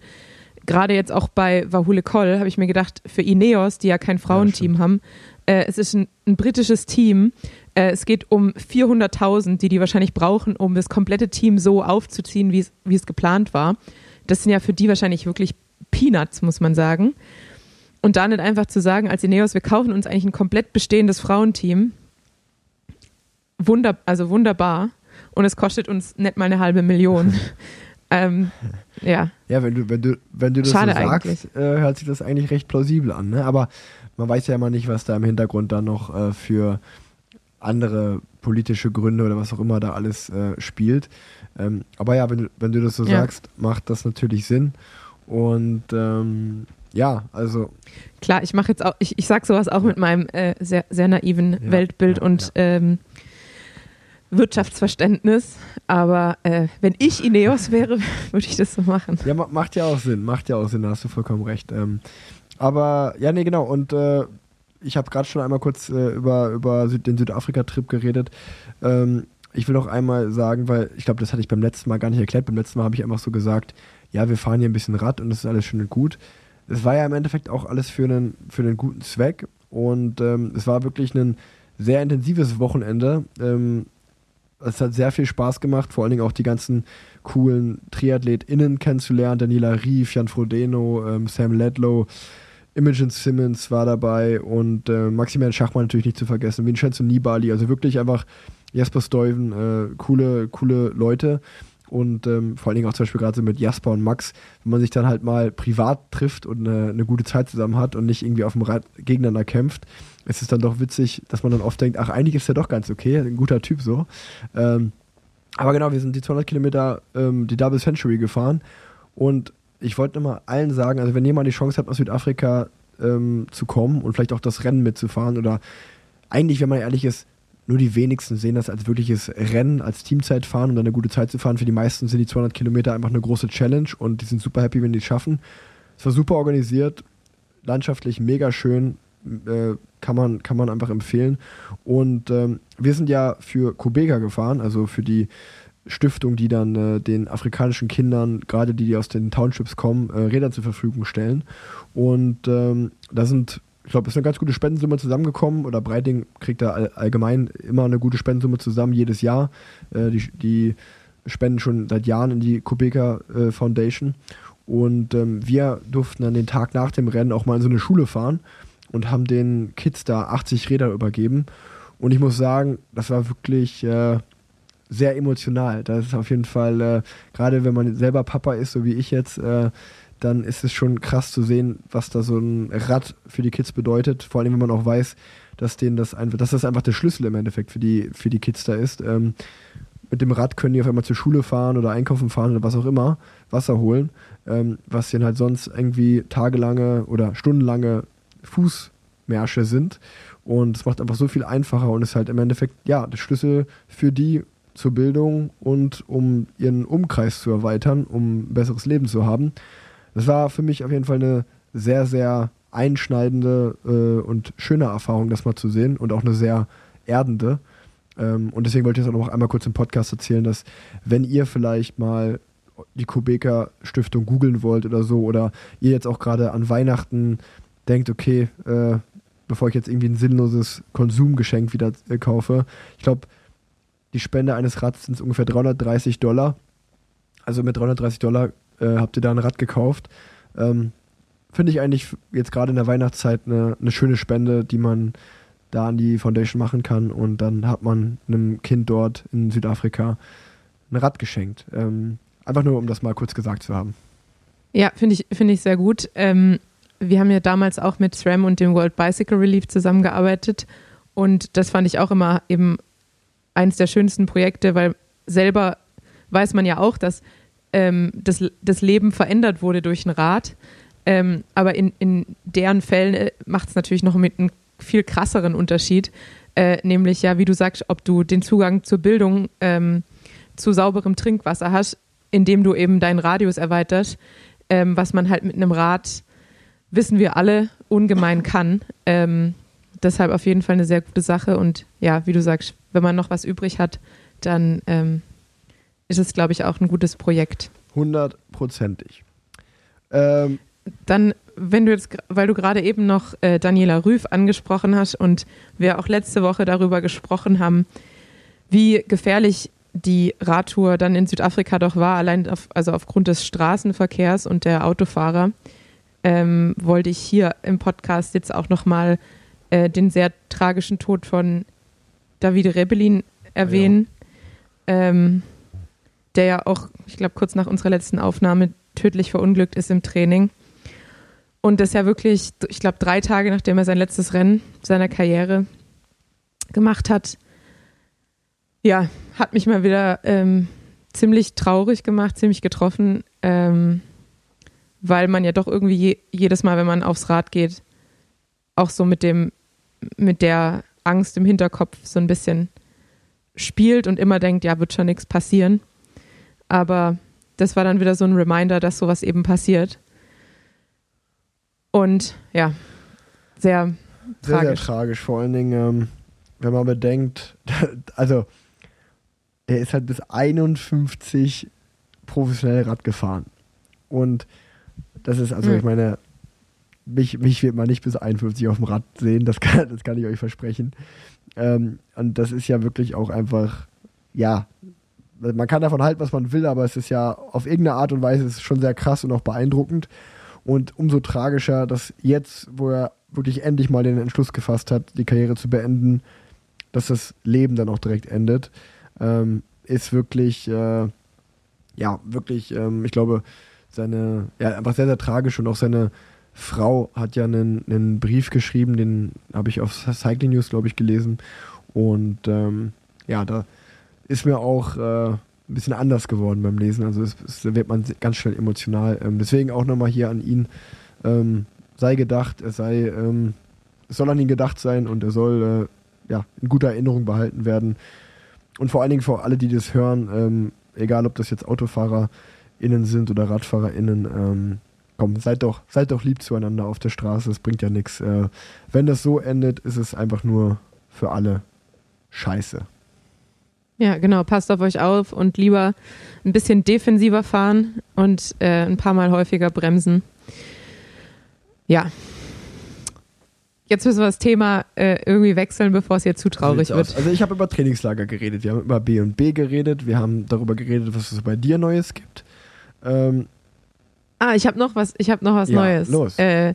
Gerade jetzt auch bei Wahule Koll habe ich mir gedacht, für Ineos, die ja kein Frauenteam ja, haben, äh, es ist ein, ein britisches Team. Äh, es geht um 400.000, die die wahrscheinlich brauchen, um das komplette Team so aufzuziehen, wie es geplant war. Das sind ja für die wahrscheinlich wirklich Peanuts, muss man sagen. Und dann nicht einfach zu sagen, als Ineos, wir kaufen uns eigentlich ein komplett bestehendes Frauenteam. Wunder, also wunderbar. Und es kostet uns nicht mal eine halbe Million. (laughs) ähm, ja. Ja, wenn du, wenn du, wenn du das Schade so sagst, äh, hört sich das eigentlich recht plausibel an. Ne? Aber man weiß ja immer nicht, was da im Hintergrund dann noch äh, für andere politische Gründe oder was auch immer da alles äh, spielt. Ähm, aber ja, wenn du, wenn du das so ja. sagst, macht das natürlich Sinn. Und ähm, ja, also. Klar, ich mache jetzt auch, ich, ich sage sowas auch ja. mit meinem äh, sehr, sehr naiven ja, Weltbild und ähm, Wirtschaftsverständnis. Aber äh, wenn ich Ineos wäre, (laughs) würde ich das so machen. Ja, macht ja auch Sinn, macht ja auch Sinn, da hast du vollkommen recht. Ähm, aber ja, nee, genau. Und äh, ich habe gerade schon einmal kurz äh, über, über den Südafrika-Trip geredet. Ähm, ich will noch einmal sagen, weil ich glaube, das hatte ich beim letzten Mal gar nicht erklärt. Beim letzten Mal habe ich einfach so gesagt, ja, wir fahren hier ein bisschen Rad und das ist alles schön und gut. Es war ja im Endeffekt auch alles für einen, für einen guten Zweck und ähm, es war wirklich ein sehr intensives Wochenende. Ähm, es hat sehr viel Spaß gemacht, vor allen Dingen auch die ganzen coolen TriathletInnen kennenzulernen. Daniela Rief, Jan Frodeno, ähm, Sam Ledlow, Imogen Simmons war dabei und äh, Maximilian Schachmann natürlich nicht zu vergessen, Vincenzo Nibali, also wirklich einfach Jasper Stuyven, äh, coole, coole Leute. Und ähm, vor allen Dingen auch zum Beispiel gerade so mit Jasper und Max, wenn man sich dann halt mal privat trifft und eine, eine gute Zeit zusammen hat und nicht irgendwie auf dem Rad gegeneinander kämpft, ist es dann doch witzig, dass man dann oft denkt, ach, eigentlich ist er doch ganz okay, ein guter Typ so. Ähm, aber genau, wir sind die 200 Kilometer ähm, die Double Century gefahren und ich wollte nochmal allen sagen, also wenn jemand die Chance hat, nach Südafrika ähm, zu kommen und vielleicht auch das Rennen mitzufahren oder eigentlich, wenn man ehrlich ist, nur die wenigsten sehen das als wirkliches Rennen, als Teamzeit fahren und um dann eine gute Zeit zu fahren. Für die meisten sind die 200 Kilometer einfach eine große Challenge und die sind super happy, wenn die es schaffen. Es war super organisiert, landschaftlich mega schön, äh, kann, man, kann man einfach empfehlen. Und ähm, wir sind ja für Kubega gefahren, also für die Stiftung, die dann äh, den afrikanischen Kindern, gerade die, die aus den Townships kommen, äh, Räder zur Verfügung stellen. Und ähm, da sind, ich glaube, es ist eine ganz gute Spendensumme zusammengekommen. Oder Breiting kriegt da all, allgemein immer eine gute Spendensumme zusammen, jedes Jahr. Äh, die, die spenden schon seit Jahren in die Kubeka äh, Foundation. Und ähm, wir durften dann den Tag nach dem Rennen auch mal in so eine Schule fahren und haben den Kids da 80 Räder übergeben. Und ich muss sagen, das war wirklich äh, sehr emotional. Das ist auf jeden Fall, äh, gerade wenn man selber Papa ist, so wie ich jetzt, äh, dann ist es schon krass zu sehen, was da so ein Rad für die Kids bedeutet. Vor allem, wenn man auch weiß, dass denen das einfach, dass das einfach der Schlüssel im Endeffekt für die, für die Kids da ist. Ähm, mit dem Rad können die auf einmal zur Schule fahren oder einkaufen fahren oder was auch immer, Wasser holen, ähm, was denen halt sonst irgendwie tagelange oder stundenlange Fußmärsche sind. Und es macht einfach so viel einfacher und ist halt im Endeffekt, ja, der Schlüssel für die, zur Bildung und um ihren Umkreis zu erweitern, um ein besseres Leben zu haben. Das war für mich auf jeden Fall eine sehr, sehr einschneidende äh, und schöne Erfahrung, das mal zu sehen und auch eine sehr erdende. Ähm, und deswegen wollte ich jetzt auch noch einmal kurz im Podcast erzählen, dass wenn ihr vielleicht mal die Kubeka Stiftung googeln wollt oder so, oder ihr jetzt auch gerade an Weihnachten denkt, okay, äh, bevor ich jetzt irgendwie ein sinnloses Konsumgeschenk wieder äh, kaufe, ich glaube, die Spende eines Rads sind ungefähr 330 Dollar. Also mit 330 Dollar äh, habt ihr da ein Rad gekauft. Ähm, Finde ich eigentlich jetzt gerade in der Weihnachtszeit eine, eine schöne Spende, die man da an die Foundation machen kann. Und dann hat man einem Kind dort in Südafrika ein Rad geschenkt. Ähm, einfach nur, um das mal kurz gesagt zu haben. Ja, finde ich, find ich sehr gut. Ähm, wir haben ja damals auch mit SRAM und dem World Bicycle Relief zusammengearbeitet. Und das fand ich auch immer eben eines der schönsten Projekte, weil selber weiß man ja auch, dass ähm, das, das Leben verändert wurde durch ein Rad. Ähm, aber in, in deren Fällen äh, macht es natürlich noch mit einem viel krasseren Unterschied. Äh, nämlich ja, wie du sagst, ob du den Zugang zur Bildung ähm, zu sauberem Trinkwasser hast, indem du eben deinen Radius erweiterst, ähm, was man halt mit einem Rad, wissen wir alle, ungemein kann. Ähm, deshalb auf jeden Fall eine sehr gute Sache. Und ja, wie du sagst, wenn man noch was übrig hat, dann ähm, ist es, glaube ich, auch ein gutes Projekt. Hundertprozentig. Ähm, Dann, wenn du jetzt, weil du gerade eben noch äh, Daniela Rüff angesprochen hast und wir auch letzte Woche darüber gesprochen haben, wie gefährlich die Radtour dann in Südafrika doch war, allein auf, also aufgrund des Straßenverkehrs und der Autofahrer, ähm, wollte ich hier im Podcast jetzt auch nochmal äh, den sehr tragischen Tod von Davide Rebellin erwähnen, ähm, der ja auch, ich glaube, kurz nach unserer letzten Aufnahme tödlich verunglückt ist im Training. Und das ja wirklich, ich glaube, drei Tage nachdem er sein letztes Rennen seiner Karriere gemacht hat, ja, hat mich mal wieder ähm, ziemlich traurig gemacht, ziemlich getroffen, ähm, weil man ja doch irgendwie je, jedes Mal, wenn man aufs Rad geht, auch so mit dem, mit der Angst im Hinterkopf so ein bisschen spielt und immer denkt, ja, wird schon nichts passieren. Aber das war dann wieder so ein Reminder, dass sowas eben passiert. Und ja, sehr sehr, tragisch. sehr tragisch. Vor allen Dingen, ähm, wenn man bedenkt, (laughs) also er ist halt bis 51 professionell Rad gefahren. Und das ist, also Mhm. ich meine, mich, mich wird man nicht bis 51 auf dem Rad sehen, das kann, das kann ich euch versprechen. Ähm, und das ist ja wirklich auch einfach, ja, man kann davon halten, was man will, aber es ist ja auf irgendeine Art und Weise ist schon sehr krass und auch beeindruckend. Und umso tragischer, dass jetzt, wo er wirklich endlich mal den Entschluss gefasst hat, die Karriere zu beenden, dass das Leben dann auch direkt endet, ähm, ist wirklich, äh, ja, wirklich, ähm, ich glaube, seine, ja, einfach sehr, sehr tragisch und auch seine Frau hat ja einen, einen Brief geschrieben, den habe ich auf Cycling News, glaube ich, gelesen. Und ähm, ja, da ist mir auch äh, ein bisschen anders geworden beim Lesen. Also es, es wird man ganz schnell emotional. Ähm, deswegen auch nochmal hier an ihn. Ähm, sei gedacht, es sei, ähm, es soll an ihn gedacht sein und er soll äh, ja, in guter Erinnerung behalten werden. Und vor allen Dingen für alle, die das hören, ähm, egal ob das jetzt AutofahrerInnen sind oder RadfahrerInnen, ähm, komm, seid doch, seid doch lieb zueinander auf der Straße, es bringt ja nichts. Äh, wenn das so endet, ist es einfach nur für alle scheiße. Ja, genau, passt auf euch auf und lieber ein bisschen defensiver fahren und äh, ein paar Mal häufiger bremsen. Ja. Jetzt müssen wir das Thema äh, irgendwie wechseln, bevor es hier zu traurig Sieht's aus. wird. Also ich habe über Trainingslager geredet, wir haben über B und B geredet, wir haben darüber geredet, was es bei dir Neues gibt. Ähm, Ah, ich habe noch was, ich habe noch was Ja, Neues. los. Äh,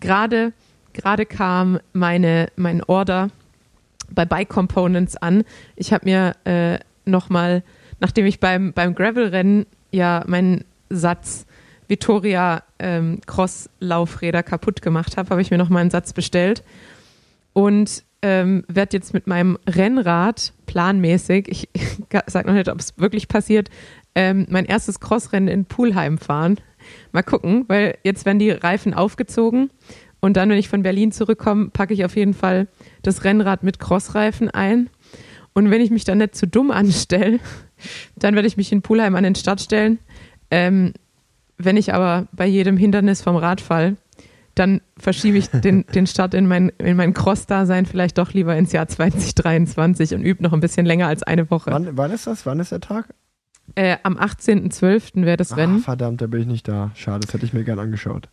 Gerade gerade kam meine mein Order bei Bike Components an. Ich habe mir äh, nochmal, nachdem ich beim beim Gravel-Rennen ja meinen Satz Vittoria ähm, Cross Laufräder kaputt gemacht habe, habe ich mir noch mal einen Satz bestellt und ähm, werde jetzt mit meinem Rennrad planmäßig, ich (laughs) sage noch nicht, ob es wirklich passiert, ähm, mein erstes Crossrennen in Pulheim fahren. Mal gucken, weil jetzt werden die Reifen aufgezogen und dann, wenn ich von Berlin zurückkomme, packe ich auf jeden Fall das Rennrad mit Crossreifen ein. Und wenn ich mich dann nicht zu dumm anstelle, (laughs) dann werde ich mich in Pulheim an den Start stellen. Ähm, wenn ich aber bei jedem Hindernis vom Rad fall, dann verschiebe ich den, (laughs) den Start in mein, in mein Cross-Dasein vielleicht doch lieber ins Jahr 2023 und übe noch ein bisschen länger als eine Woche. wann, wann ist das? Wann ist der Tag? Äh, am 18.12. wäre das Ah, Rennen. verdammt, da bin ich nicht da. Schade, das hätte ich mir gern angeschaut.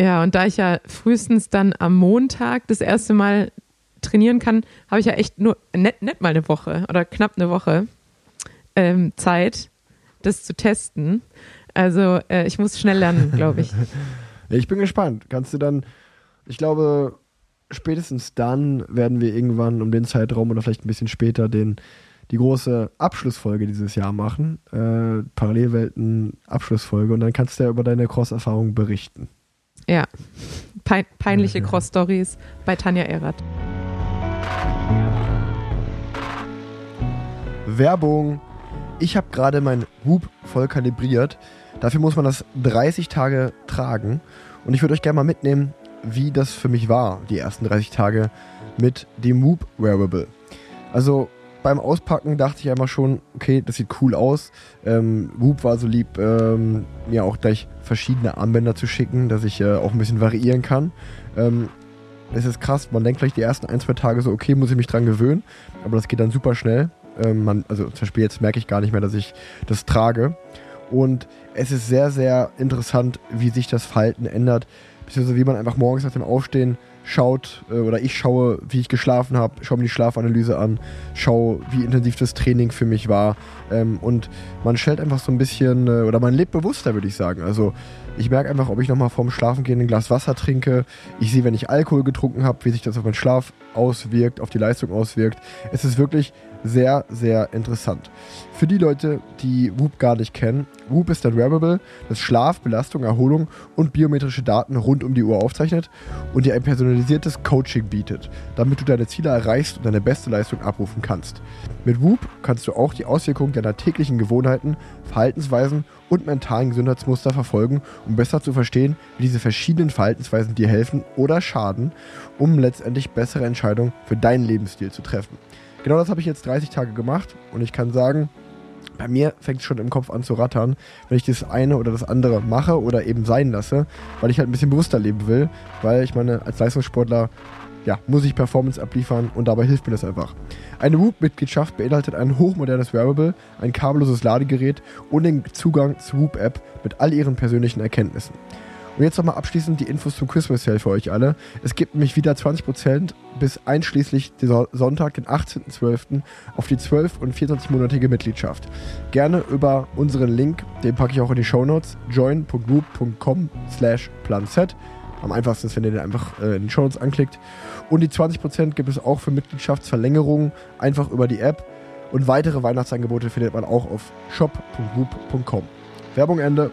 Ja, und da ich ja frühestens dann am Montag das erste Mal trainieren kann, habe ich ja echt nur nicht, nicht mal eine Woche oder knapp eine Woche ähm, Zeit, das zu testen. Also äh, ich muss schnell lernen, (laughs) glaube ich. Ich bin gespannt. Kannst du dann, ich glaube, spätestens dann werden wir irgendwann um den Zeitraum oder vielleicht ein bisschen später den, die große Abschlussfolge dieses Jahr machen. Äh, Parallelwelten Abschlussfolge und dann kannst du ja über deine Cross-Erfahrung berichten. Ja. Pein peinliche Cross-Stories bei Tanja Erath. Werbung. Ich habe gerade mein Hub voll kalibriert. Dafür muss man das 30 Tage tragen. Und ich würde euch gerne mal mitnehmen, wie das für mich war, die ersten 30 Tage mit dem Whoop Wearable. Also, beim Auspacken dachte ich einfach schon, okay, das sieht cool aus. Ähm, Whoop war so lieb, ähm, mir auch gleich verschiedene Armbänder zu schicken, dass ich äh, auch ein bisschen variieren kann. Ähm, es ist krass, man denkt vielleicht die ersten ein, zwei Tage so, okay, muss ich mich dran gewöhnen, aber das geht dann super schnell. Ähm, man, also zum Beispiel jetzt merke ich gar nicht mehr, dass ich das trage. Und es ist sehr, sehr interessant, wie sich das Verhalten ändert, beziehungsweise wie man einfach morgens nach dem Aufstehen schaut äh, oder ich schaue, wie ich geschlafen habe, schaue mir die Schlafanalyse an, schaue, wie intensiv das Training für mich war ähm, und man stellt einfach so ein bisschen äh, oder man lebt bewusster, würde ich sagen. Also ich merke einfach, ob ich nochmal vorm Schlafengehen ein Glas Wasser trinke. Ich sehe, wenn ich Alkohol getrunken habe, wie sich das auf meinen Schlaf auswirkt, auf die Leistung auswirkt. Es ist wirklich sehr, sehr interessant. Für die Leute, die Whoop gar nicht kennen, Whoop ist ein Wearable, das Schlaf, Belastung, Erholung und biometrische Daten rund um die Uhr aufzeichnet und dir ein personalisiertes Coaching bietet, damit du deine Ziele erreichst und deine beste Leistung abrufen kannst. Mit Whoop kannst du auch die Auswirkungen deiner täglichen Gewohnheiten, Verhaltensweisen und mentalen Gesundheitsmuster verfolgen, um besser zu verstehen, wie diese verschiedenen Verhaltensweisen dir helfen oder schaden, um letztendlich bessere Entscheidungen für deinen Lebensstil zu treffen. Genau das habe ich jetzt 30 Tage gemacht und ich kann sagen, bei mir fängt es schon im Kopf an zu rattern, wenn ich das eine oder das andere mache oder eben sein lasse, weil ich halt ein bisschen bewusster leben will, weil ich meine, als Leistungssportler ja, muss ich Performance abliefern und dabei hilft mir das einfach. Eine Whoop-Mitgliedschaft beinhaltet ein hochmodernes Wearable, ein kabelloses Ladegerät und den Zugang zur Whoop-App mit all ihren persönlichen Erkenntnissen. Und jetzt nochmal abschließend die Infos zum Christmas Sale für euch alle. Es gibt nämlich wieder 20% bis einschließlich Sonntag, den 18.12. auf die 12- und 24-monatige Mitgliedschaft. Gerne über unseren Link, den packe ich auch in die Show Notes, join.group.com slash planset. Am einfachsten ist, wenn ihr den einfach äh, in den Show Notes anklickt. Und die 20% gibt es auch für Mitgliedschaftsverlängerungen, einfach über die App. Und weitere Weihnachtsangebote findet man auch auf shop.group.com. Werbung Ende.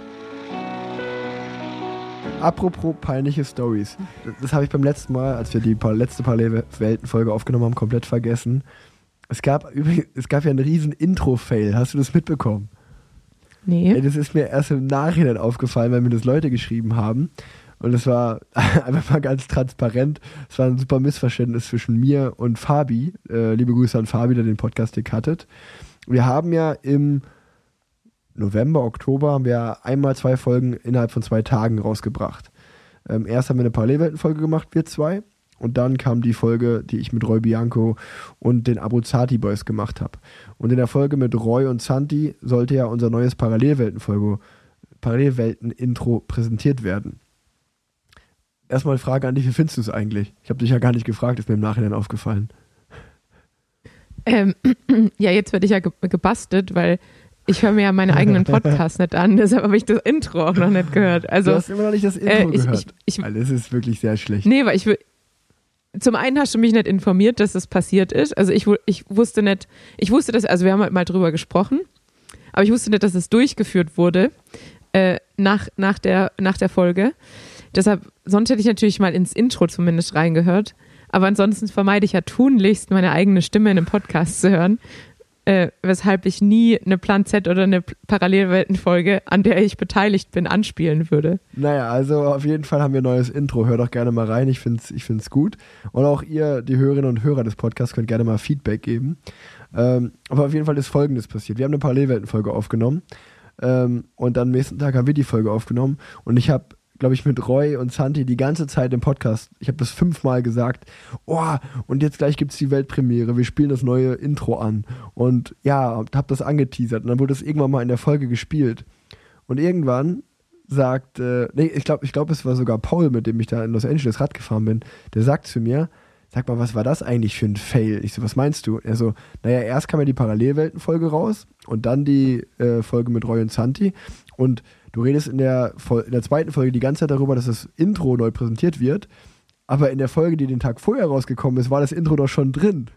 Apropos peinliche Stories. Das, habe ich beim letzten Mal, als wir die letzte Parallelwelten-Folge aufgenommen haben, komplett vergessen. Es gab, es gab ja einen riesen Intro-Fail. Hast du das mitbekommen? Nee. Ey, das ist mir erst im Nachhinein aufgefallen, weil mir das Leute geschrieben haben. Und es war (laughs) einfach mal ganz transparent. Es war ein super Missverständnis zwischen mir und Fabi. Äh, liebe Grüße an Fabi, der den Podcast gecuttet. Wir haben ja im November, Oktober haben wir einmal zwei Folgen innerhalb von zwei Tagen rausgebracht. Ähm, erst haben wir eine Parallelweltenfolge gemacht, wir zwei. Und dann kam die Folge, die ich mit Roy Bianco und den Abruzzati Boys gemacht habe. Und in der Folge mit Roy und Santi sollte ja unser neues Parallelwelten-Folge, Parallelwelten-Intro präsentiert werden. Erstmal Frage an dich, wie findest du es eigentlich? Ich habe dich ja gar nicht gefragt, ist mir im Nachhinein aufgefallen. Ähm, (clears throat) ja, jetzt werde ich ja gebastelt, weil ich höre mir ja meine eigenen (laughs) Podcasts nicht an, deshalb habe ich das Intro auch noch nicht gehört. Also, du hast immer noch nicht das Intro äh, ich, gehört. Ich, ich, es ist wirklich sehr schlecht. Nee, weil ich will. Zum einen hast du mich nicht informiert, dass das passiert ist. Also ich, ich wusste nicht, ich wusste das, also wir haben halt mal drüber gesprochen, aber ich wusste nicht, dass es durchgeführt wurde äh, nach, nach, der, nach der Folge. Deshalb, sonst hätte ich natürlich mal ins Intro zumindest reingehört. Aber ansonsten vermeide ich ja tunlichst, meine eigene Stimme in einem Podcast zu hören, äh, weshalb ich nie eine Plan Z oder eine Parallelweltenfolge, an der ich beteiligt bin, anspielen würde. Naja, also auf jeden Fall haben wir ein neues Intro. Hör doch gerne mal rein, ich finde es ich find's gut. Und auch ihr, die Hörerinnen und Hörer des Podcasts, könnt gerne mal Feedback geben. Ähm, aber auf jeden Fall ist Folgendes passiert. Wir haben eine Parallelweltenfolge aufgenommen. Ähm, und dann am nächsten Tag haben wir die Folge aufgenommen. Und ich habe glaube ich, mit Roy und Santi die ganze Zeit im Podcast. Ich habe das fünfmal gesagt. Oh, und jetzt gleich gibt es die Weltpremiere. Wir spielen das neue Intro an. Und ja, habe das angeteasert. Und dann wurde es irgendwann mal in der Folge gespielt. Und irgendwann sagt, äh, nee, ich glaube, ich glaub, es war sogar Paul, mit dem ich da in Los Angeles Rad gefahren bin, der sagt zu mir, sag mal, was war das eigentlich für ein Fail? Ich so, was meinst du? Er so, naja, erst kam ja die Parallelwelten-Folge raus und dann die äh, Folge mit Roy und Santi. Und du redest in der, in der zweiten Folge die ganze Zeit darüber, dass das Intro neu präsentiert wird. Aber in der Folge, die den Tag vorher rausgekommen ist, war das Intro doch schon drin.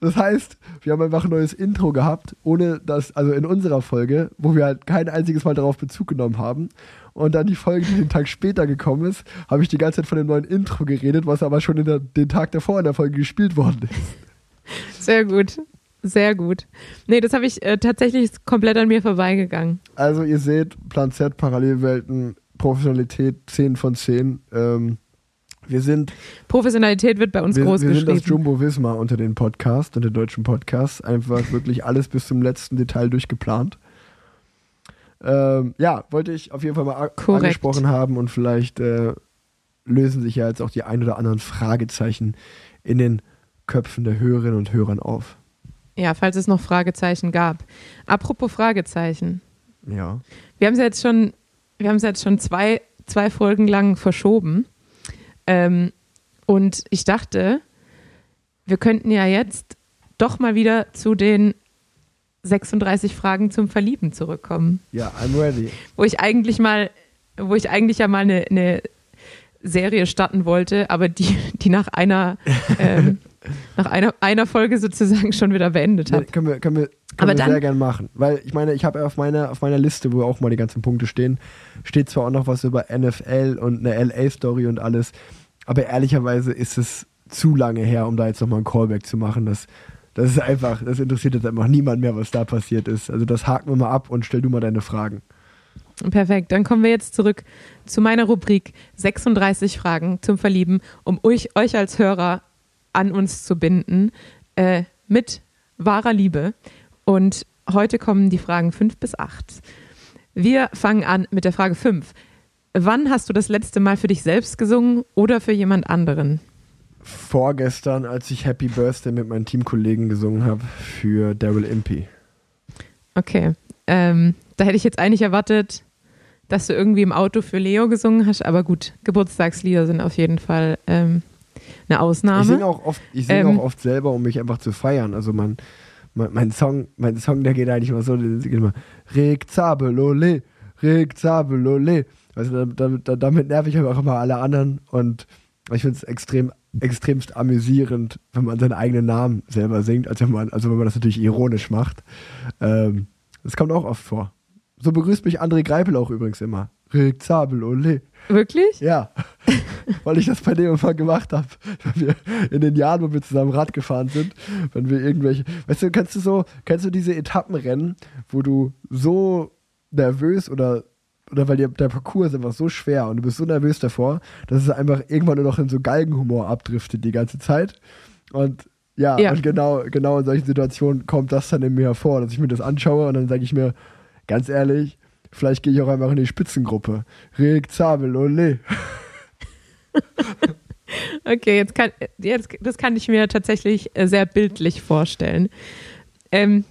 Das heißt, wir haben einfach ein neues Intro gehabt, ohne dass, also in unserer Folge, wo wir halt kein einziges Mal darauf Bezug genommen haben. Und dann die Folge, die den Tag später gekommen ist, habe ich die ganze Zeit von dem neuen Intro geredet, was aber schon der, den Tag davor in der Folge gespielt worden ist. Sehr gut. Sehr gut. Nee, das habe ich äh, tatsächlich komplett an mir vorbeigegangen. Also ihr seht, Plan Z, Parallelwelten, Professionalität 10 von 10. Ähm, Wir sind, Professionalität wird bei uns wir, groß wir sind das geschrieben. Jumbo Wismar unter den Podcasts, unter den deutschen Podcasts. Einfach wirklich alles bis zum letzten Detail durchgeplant. Ähm, ja, wollte ich auf jeden Fall mal Korrekt. angesprochen haben und vielleicht äh, lösen sich ja jetzt auch die ein oder anderen Fragezeichen in den Köpfen der Hörerinnen und Hörern auf. Ja, falls es noch Fragezeichen gab. Apropos Fragezeichen. Ja. Wir haben es jetzt schon, wir haben es jetzt schon zwei, zwei Folgen lang verschoben. Ähm, und ich dachte, wir könnten ja jetzt doch mal wieder zu den 36 Fragen zum Verlieben zurückkommen. Ja, I'm ready. Wo ich eigentlich mal, wo ich eigentlich ja mal eine, eine Serie starten wollte, aber die, die nach einer, (laughs) ähm, nach einer, einer Folge sozusagen schon wieder beendet habe. können wir, können wir, können Aber wir dann- sehr gern machen. Weil ich meine, ich habe auf meiner, auf meiner Liste, wo auch mal die ganzen Punkte stehen, steht zwar auch noch was über NFL und eine LA-Story und alles, aber ehrlicherweise ist es zu lange her, um da jetzt nochmal einen Callback zu machen. Das, das ist einfach, das interessiert jetzt einfach niemand mehr, was da passiert ist. Also das haken wir mal ab und stell du mal deine Fragen. Perfekt, dann kommen wir jetzt zurück zu meiner Rubrik 36 Fragen zum Verlieben, um euch, euch als Hörer an uns zu binden äh, mit wahrer Liebe. Und heute kommen die Fragen 5 bis 8. Wir fangen an mit der Frage 5. Wann hast du das letzte Mal für dich selbst gesungen oder für jemand anderen? Vorgestern, als ich Happy Birthday mit meinen Teamkollegen gesungen habe für Daryl Impey. Okay, ähm, da hätte ich jetzt eigentlich erwartet, dass du irgendwie im Auto für Leo gesungen hast, aber gut, Geburtstagslieder sind auf jeden Fall ähm, eine Ausnahme. Ich singe auch oft, ich singe Ähm. auch oft selber, um mich einfach zu feiern. Also mein, mein, mein Song, mein Song, der geht eigentlich immer so, der geht immer Reg Zabelole, Reg Zabelole. Also da, da, da, damit nerv ich einfach immer alle anderen und ich finde es extrem, extremst amüsierend, wenn man seinen eigenen Namen selber singt, als wenn man, also wenn man das natürlich ironisch macht. Ähm, das kommt auch oft vor. So begrüßt mich André Greipel auch übrigens immer. Reg Zabelole. Wirklich? Ja, (laughs) weil ich das bei dem immer gemacht habe. In den Jahren, wo wir zusammen Rad gefahren sind, wenn wir irgendwelche, weißt du, kennst du so, kennst du diese Etappenrennen, wo du so nervös oder oder weil der Parcours ist einfach so schwer und du bist so nervös davor, dass es einfach irgendwann nur noch in so Galgenhumor abdriftet die ganze Zeit. Und ja, Ja. und genau, genau in solchen Situationen kommt das dann in mir hervor, dass ich mir das anschaue und dann sage ich mir, ganz ehrlich, vielleicht gehe ich auch einfach in die Spitzengruppe. Reg Zabel, ole. Okay, jetzt kann, jetzt, das kann ich mir tatsächlich äh, sehr bildlich vorstellen. Ähm,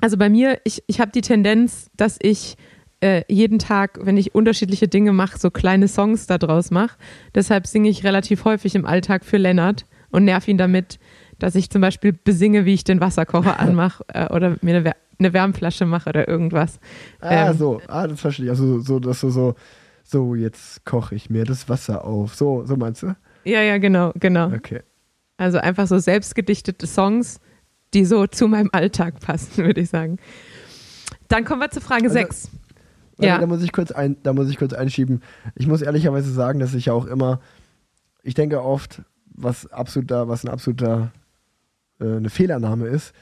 also bei mir, ich, ich habe die Tendenz, dass ich äh, jeden Tag, wenn ich unterschiedliche Dinge mache, so kleine Songs daraus mache. Deshalb singe ich relativ häufig im Alltag für Lennart und nerv ihn damit, dass ich zum Beispiel besinge, wie ich den Wasserkocher (laughs) anmache äh, oder mir eine, eine Wärmflasche mache oder irgendwas. Ah, Ähm. so, ah, das verstehe ich. Also so, dass du so, so, jetzt koche ich mir das Wasser auf. So, so meinst du? Ja, ja, genau, genau. Okay. Also einfach so selbstgedichtete Songs, die so zu meinem Alltag passen, (laughs) würde ich sagen. Dann kommen wir zu Frage Also, 6. Warte, Ja. Da muss ich kurz ein, da muss ich kurz einschieben. Ich muss ehrlicherweise sagen, dass ich ja auch immer, ich denke oft, was absoluter, was ein absoluter äh, eine Fehlannahme ist,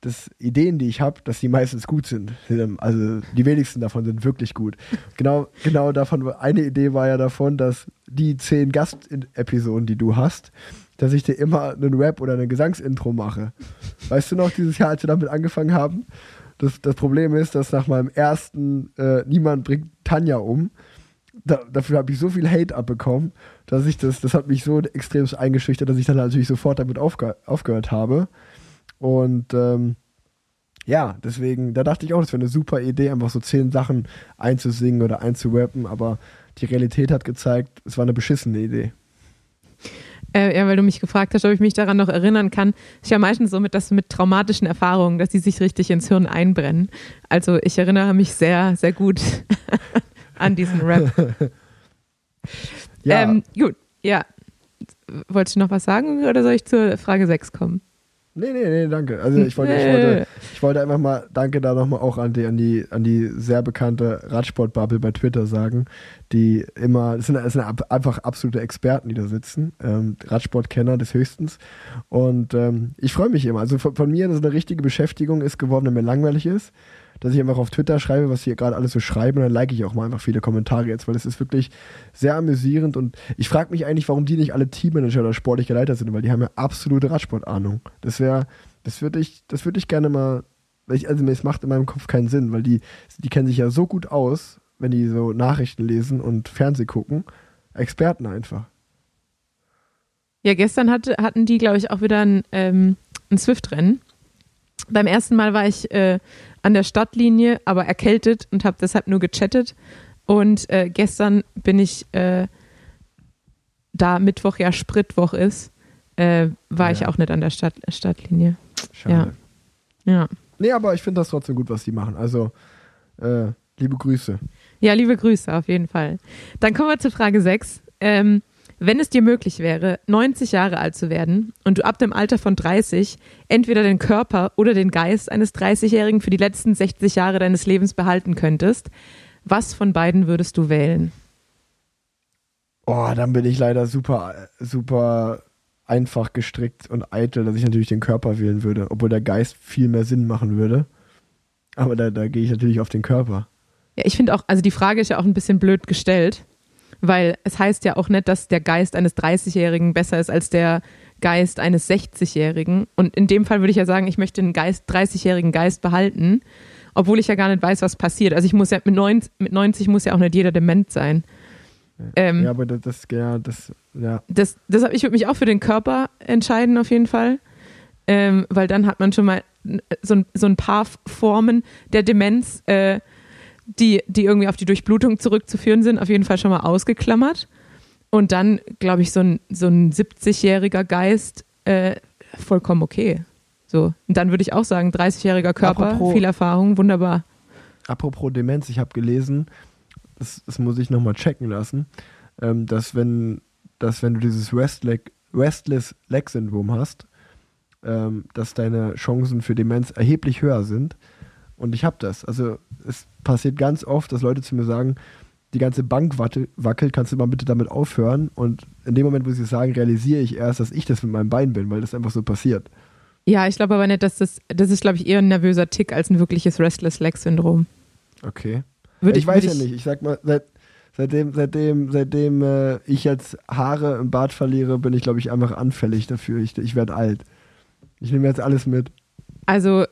dass Ideen, die ich habe, dass die meistens gut sind. Also die wenigsten davon sind wirklich gut. Genau, genau davon, eine Idee war ja davon, dass die zehn Gastepisoden, die du hast, dass ich dir immer einen Rap oder ein Gesangsintro mache. Weißt du noch, dieses Jahr, als wir damit angefangen haben? Das, das Problem ist, dass nach meinem ersten äh, Niemand bringt Tanja um, da, dafür habe ich so viel Hate abbekommen, dass ich das, das hat mich so extrem eingeschüchtert, dass ich dann natürlich sofort damit aufge, aufgehört habe. Und ähm, ja, deswegen, da dachte ich auch, das wäre eine super Idee, einfach so zehn Sachen einzusingen oder einzurappen, aber die Realität hat gezeigt, es war eine beschissene Idee. Äh, ja, weil du mich gefragt hast, ob ich mich daran noch erinnern kann. Ist ja meistens so mit, dass mit traumatischen Erfahrungen, dass die sich richtig ins Hirn einbrennen. Also ich erinnere mich sehr, sehr gut (laughs) an diesen Rap. (laughs) Ja, Ähm, gut, ja. Wolltest du noch was sagen oder soll ich zur Frage 6 kommen? nee, nee, nee, danke. Also ich wollte, ich wollte, ich wollte einfach mal, danke da nochmal auch an die, an die, an die sehr bekannte Radsport-Bubble bei Twitter sagen, die immer, es sind, es sind einfach absolute Experten, die da sitzen, ähm, Radsportkenner des Höchstens. Und ähm, ich freue mich immer. Also von, von mir, das ist eine richtige Beschäftigung ist geworden, wenn mir langweilig ist. Dass ich einfach auf Twitter schreibe, was hier gerade alles so schreiben und dann like ich auch mal einfach viele Kommentare jetzt, weil es ist wirklich sehr amüsierend und ich frage mich eigentlich, warum die nicht alle Teammanager oder sportliche Leiter sind, weil die haben ja absolute Radsportahnung. Das wäre, das würde ich, das würde ich gerne mal, ich, also es macht in meinem Kopf keinen Sinn, weil die, die kennen sich ja so gut aus, wenn die so Nachrichten lesen und Fernseh gucken. Experten einfach. Ja, gestern hatte, hatten die, glaube ich, auch wieder ein, ähm, ein Swift-Rennen. Beim ersten Mal war ich äh, an der Stadtlinie, aber erkältet und habe deshalb nur gechattet. Und äh, gestern bin ich, äh, da Mittwoch ja Spritwoch ist, äh, war Ja. ich auch nicht an der Stadt, Stadtlinie. Schade. Ja. Nee, aber ich finde das trotzdem gut, was die machen. Also, äh, liebe Grüße. Ja, liebe Grüße auf jeden Fall. Dann kommen wir zu Frage 6. Ähm, wenn es dir möglich wäre, 90 Jahre alt zu werden und du ab dem Alter von 30 entweder den Körper oder den Geist eines 30-Jährigen für die letzten 60 Jahre deines Lebens behalten könntest, was von beiden würdest du wählen? Oh, dann bin ich leider super, super einfach gestrickt und eitel, dass ich natürlich den Körper wählen würde, obwohl der Geist viel mehr Sinn machen würde. Aber da, da gehe ich natürlich auf den Körper. Ja, ich finde auch, also die Frage ist ja auch ein bisschen blöd gestellt, weil es heißt ja auch nicht, dass der Geist eines 30-Jährigen besser ist als der Geist eines 60-Jährigen. Und in dem Fall würde ich ja sagen, ich möchte den Geist, 30-jährigen Geist behalten, obwohl ich ja gar nicht weiß, was passiert. Also ich muss ja mit 90, mit 90 muss ja auch nicht jeder dement sein. Ähm, Ja, aber das, das, ja, das, ja. das, deshalb, ich würde mich auch für den Körper entscheiden, auf jeden Fall. Ähm, weil dann hat man schon mal so ein, so ein paar Formen der Demenz, äh, die, die irgendwie auf die Durchblutung zurückzuführen sind, auf jeden Fall schon mal ausgeklammert. Und dann, glaube ich, so ein, so ein 70-jähriger Geist äh, vollkommen okay. So. Und dann würde ich auch sagen, 30-jähriger Körper, Apropos- viel Erfahrung, wunderbar. Apropos Demenz, ich habe gelesen, das, das muss ich nochmal checken lassen, ähm, dass wenn, dass wenn du dieses Restleg, Restless Leg Syndrom hast, ähm, dass deine Chancen für Demenz erheblich höher sind. Und ich habe das. Also es passiert ganz oft, dass Leute zu mir sagen, die ganze Bank wackel- wackelt, kannst du mal bitte damit aufhören? Und in dem Moment, wo sie es sagen, realisiere ich erst, dass ich das mit meinem Bein bin, weil das einfach so passiert. Ja, ich glaube aber nicht, dass das, das ist, glaube ich, eher ein nervöser Tick als ein wirkliches Restless-Leg-Syndrom. Okay. Würde ich weiß würde ja nicht. Ich sag mal, seit, seitdem, seitdem, seitdem äh, ich jetzt Haare im Bart verliere, bin ich, glaube ich, einfach anfällig dafür. Ich, ich werde alt. Ich nehme jetzt alles mit. Also,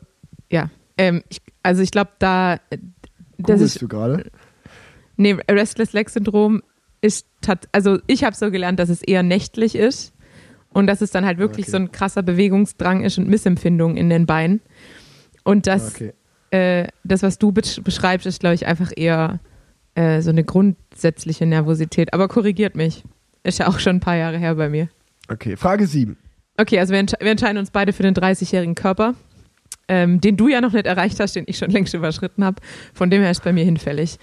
ja. Ähm, ich, also ich glaube, da, äh, dass Googlest du gerade? nee, Restless Leg Syndrom ist, also ich habe so gelernt, dass es eher nächtlich ist und dass es dann halt wirklich Okay. so ein krasser Bewegungsdrang ist und Missempfindung in den Beinen. Und das, Okay. äh, das was du besch- beschreibst, ist, glaube ich, einfach eher äh, so eine grundsätzliche Nervosität. Aber korrigiert mich. Ist ja auch schon ein paar Jahre her bei mir. okay, Frage 7. Okay, also wir, wir entscheiden uns beide für den 30-jährigen Körper, ähm, den du ja noch nicht erreicht hast, den ich schon längst überschritten habe. Von dem her ist bei mir hinfällig.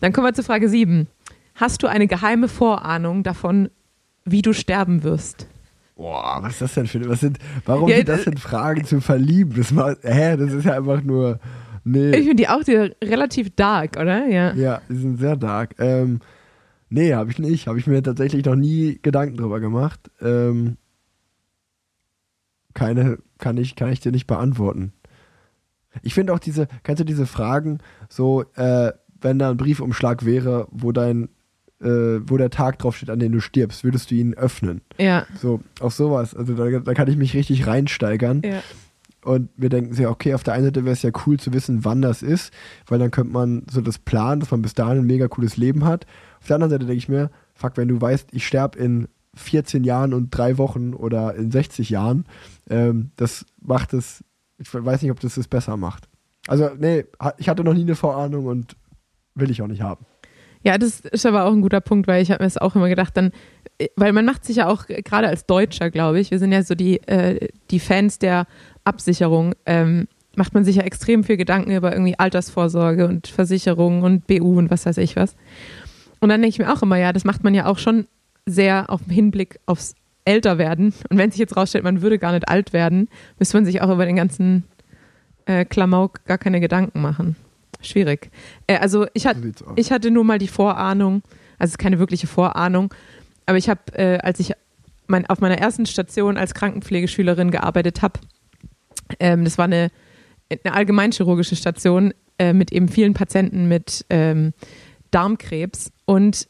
Dann kommen wir zu Frage 7. Hast du eine geheime Vorahnung davon, wie du sterben wirst? Boah, was ist das denn für was sind, Warum Ja, sind das äh, denn Fragen zu verlieben? Das, mal, hä, das ist ja einfach nur. Ich Nee. finde die auch die relativ dark, oder? Ja. Ja, die sind sehr dark. Ähm, nee, habe ich nicht. Habe ich mir tatsächlich noch nie Gedanken drüber gemacht. Ähm, keine, kann ich, kann ich dir nicht beantworten. Ich finde auch diese, kennst du diese Fragen, so, äh, wenn da ein Briefumschlag wäre, wo dein, äh, wo der Tag draufsteht, an dem du stirbst, würdest du ihn öffnen? Ja. So, auch sowas. Also da, da kann ich mich richtig reinsteigern. ja. Und wir denken sehr, okay, auf der einen Seite wäre es ja cool zu wissen, wann das ist, weil dann könnte man so das planen, dass man bis dahin ein mega cooles Leben hat. Auf der anderen Seite denke ich mir, fuck, wenn du weißt, ich sterbe in 14 Jahren und drei Wochen oder in 60 Jahren, ähm, das macht es, ich weiß nicht, ob das es besser macht. Also, nee, ich hatte noch nie eine Vorahnung und will ich auch nicht haben. Ja, das ist aber auch ein guter Punkt, weil ich habe mir das auch immer gedacht, dann, äh, weil man macht sich ja auch, äh, gerade als Deutscher, glaube ich, wir sind ja so die, äh, die Fans der Absicherung, ähm, macht man sich ja extrem viel Gedanken über irgendwie Altersvorsorge und Versicherung und BU und was weiß ich was. Und dann denke ich mir auch immer, ja, das macht man ja auch schon sehr auf Hinblick aufs Älterwerden. Und wenn sich jetzt rausstellt, man würde gar nicht alt werden, müsste man sich auch über den ganzen äh, Klamauk gar keine Gedanken machen. Schwierig. Äh, also ich aus. ich hatte nur mal die Vorahnung, also es ist keine wirkliche Vorahnung, aber ich habe, äh, als ich mein, auf meiner ersten Station als Krankenpflegeschülerin gearbeitet habe, ähm, das war eine, eine allgemeinchirurgische Station, äh, mit eben vielen Patienten mit ähm, Darmkrebs. Und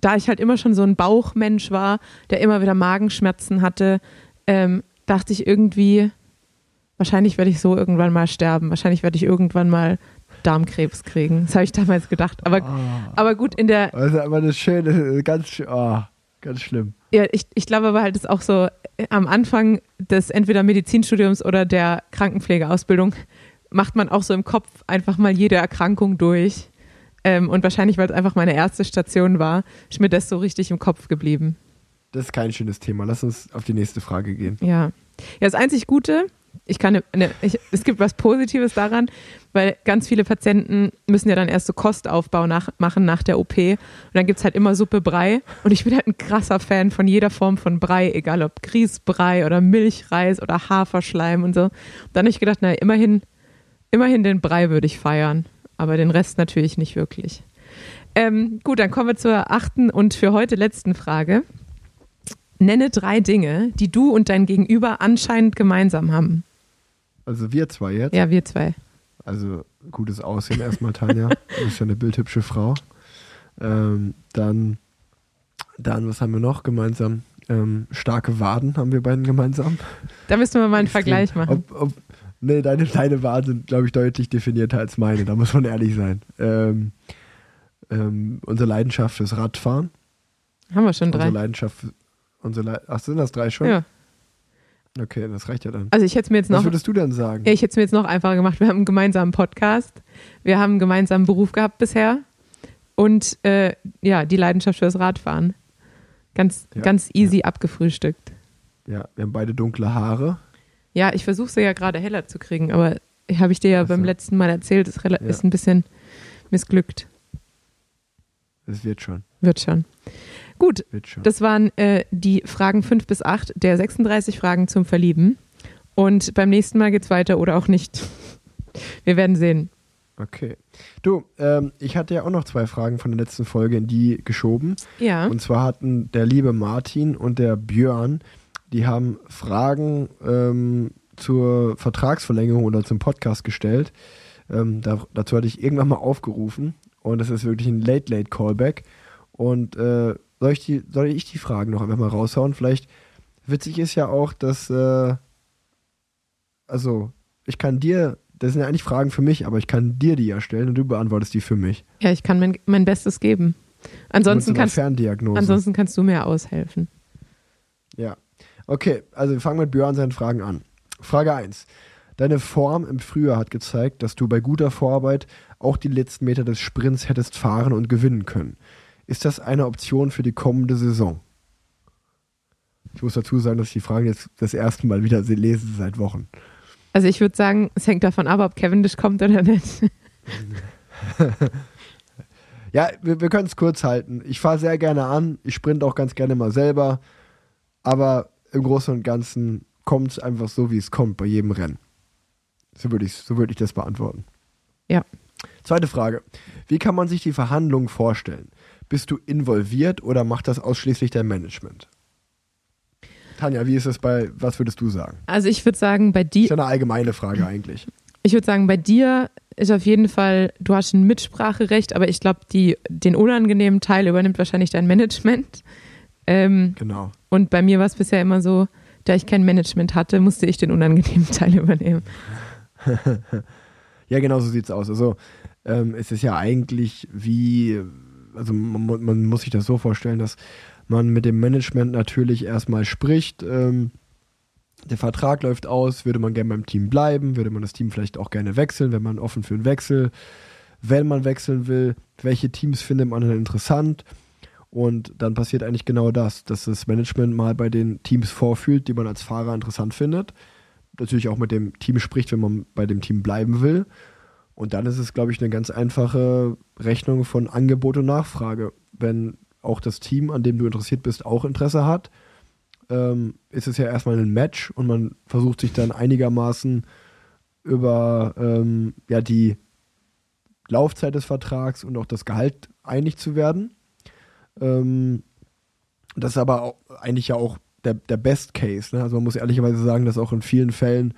da ich halt immer schon so ein Bauchmensch war, der immer wieder Magenschmerzen hatte, ähm, dachte ich irgendwie, wahrscheinlich werde ich so irgendwann mal sterben. Wahrscheinlich werde ich irgendwann mal Darmkrebs kriegen. Das habe ich damals gedacht. Aber, Ah. aber gut, in der, Das ist aber eine schöne, ganz, oh, ganz schlimm. ja, ich, ich glaube aber halt, das ist auch so äh, am Anfang des entweder Medizinstudiums oder der Krankenpflegeausbildung macht man auch so im Kopf einfach mal jede Erkrankung durch. Ähm, und wahrscheinlich, weil es einfach meine erste Station war, ist mir das so richtig im Kopf geblieben. Das ist kein schönes Thema. Lass uns auf die nächste Frage gehen. Ja. Ja, das einzig Gute, ich kann, ne, ich, es gibt was Positives daran, weil ganz viele Patienten müssen ja dann erst so Kostaufbau nach, machen nach der OP. Und dann gibt es halt immer Suppe Brei. Und ich bin halt ein krasser Fan von jeder Form von Brei, egal ob Grießbrei oder Milchreis oder Haferschleim und so. Und dann habe ich gedacht, na, immerhin, immerhin den Brei würde ich feiern. Aber den Rest natürlich nicht wirklich. Ähm, gut, dann kommen wir zur achten und für heute letzten Frage. Nenne drei Dinge, die du und dein Gegenüber anscheinend gemeinsam haben. Also wir zwei jetzt. Ja, wir zwei. Also gutes Aussehen erstmal, Tanja. (laughs) Du bist ja eine bildhübsche Frau. Ähm, dann, dann, was haben wir noch gemeinsam? Ähm, starke Waden haben wir beiden gemeinsam. Da müssen wir mal einen. Vergleich machen. Ob, ob, nee, deine, deine Waden sind, glaube ich, deutlich definierter als meine. Da muss man ehrlich sein. Ähm, ähm, unsere Leidenschaft fürs Radfahren. Haben wir schon Unsere drei. Leidenschaft. für- Unsere Le Ach, sind das drei schon? Ja. Okay, das reicht ja dann. Also ich hätte mir jetzt Was noch, würdest du denn sagen? ja, ich hätte es mir jetzt noch einfacher gemacht. Wir haben einen gemeinsamen Podcast. Wir haben einen gemeinsamen Beruf gehabt bisher. Und äh, ja, die Leidenschaft fürs Radfahren. Ganz, Ja, ganz easy abgefrühstückt. Ja, wir haben beide dunkle Haare. Ja, ich versuche sie ja gerade heller zu kriegen, aber habe ich dir ja Ach beim so. letzten Mal erzählt, ist, Ja. ist ein bisschen missglückt. Es wird schon. Wird schon. Gut, Wird schon. Das waren äh, die Fragen 5 bis 8 der 36 Fragen zum Verlieben. Und beim nächsten Mal geht's weiter oder auch nicht. (laughs) Wir werden sehen. Okay. Du, ähm, ich hatte ja auch noch zwei Fragen von der letzten Folge in die geschoben. Ja. Und zwar hatten der liebe Martin und der Björn, die haben Fragen ähm, zur Vertragsverlängerung oder zum Podcast gestellt. Ähm, da, dazu hatte ich irgendwann mal aufgerufen und das ist wirklich ein Late-Late-Callback. Und äh, soll, ich die, soll ich die Fragen noch einfach mal raushauen? Vielleicht witzig ist ja auch, dass, äh, also ich kann dir, das sind ja eigentlich Fragen für mich, aber ich kann dir die ja stellen und du beantwortest die für mich. Ja, ich kann mein, mein Bestes geben. Ansonsten kannst, Ferndiagnose. ansonsten kannst du mir aushelfen. Ja. Okay, also wir fangen mit Björn seinen Fragen an. Frage 1. Deine Form im Frühjahr hat gezeigt, dass du bei guter Vorarbeit auch die letzten Meter des Sprints hättest fahren und gewinnen können. Ist das eine Option für die kommende Saison? Ich muss dazu sagen, dass ich die Fragen jetzt das erste Mal wieder se- lese seit Wochen. Also ich würde sagen, es hängt davon ab, ob Cavendish kommt oder nicht. (laughs) Ja, wir, wir können es kurz halten. Ich fahre sehr gerne an, ich sprinte auch ganz gerne mal selber, aber im Großen und Ganzen kommt es einfach so, wie es kommt bei jedem Rennen. So würde ich, so würd ich das beantworten. Ja. Zweite Frage. Wie kann man sich die Verhandlungen vorstellen? Bist du involviert oder macht das ausschließlich dein Management? Tanja, wie ist es bei, was würdest du sagen? Also ich würde sagen, bei Ist dir, ja eine allgemeine Frage eigentlich. ich würde sagen, bei dir ist auf jeden Fall, du hast ein Mitspracherecht, aber ich glaube, den unangenehmen Teil übernimmt wahrscheinlich dein Management. Ähm, Genau. Und bei mir war es bisher immer so, da ich kein Management hatte, musste ich den unangenehmen (laughs) Teil übernehmen. (laughs) Ja, genau so sieht's aus. Also ähm, es ist ja eigentlich wie, also man, man muss sich das so vorstellen, dass man mit dem Management natürlich erstmal spricht. Ähm, der Vertrag läuft aus, würde man gerne beim Team bleiben, würde man das Team vielleicht auch gerne wechseln, wenn man offen für einen Wechsel, wenn man wechseln will, welche Teams findet man dann interessant. Und dann passiert eigentlich genau das, dass das Management mal bei den Teams vorfühlt, die man als Fahrer interessant findet. Natürlich auch mit dem Team spricht, wenn man bei dem Team bleiben will. Und dann ist es, glaube ich, eine ganz einfache Rechnung von Angebot und Nachfrage. Wenn auch das Team, an dem du interessiert bist, auch Interesse hat, ähm, ist es ja erstmal ein Match und man versucht sich dann einigermaßen über ähm, ja, die Laufzeit des Vertrags und auch das Gehalt einig zu werden. Ähm, das ist aber auch, eigentlich ja auch der, der Best Case. Ne? Also man muss ehrlicherweise sagen, dass auch in vielen Fällen,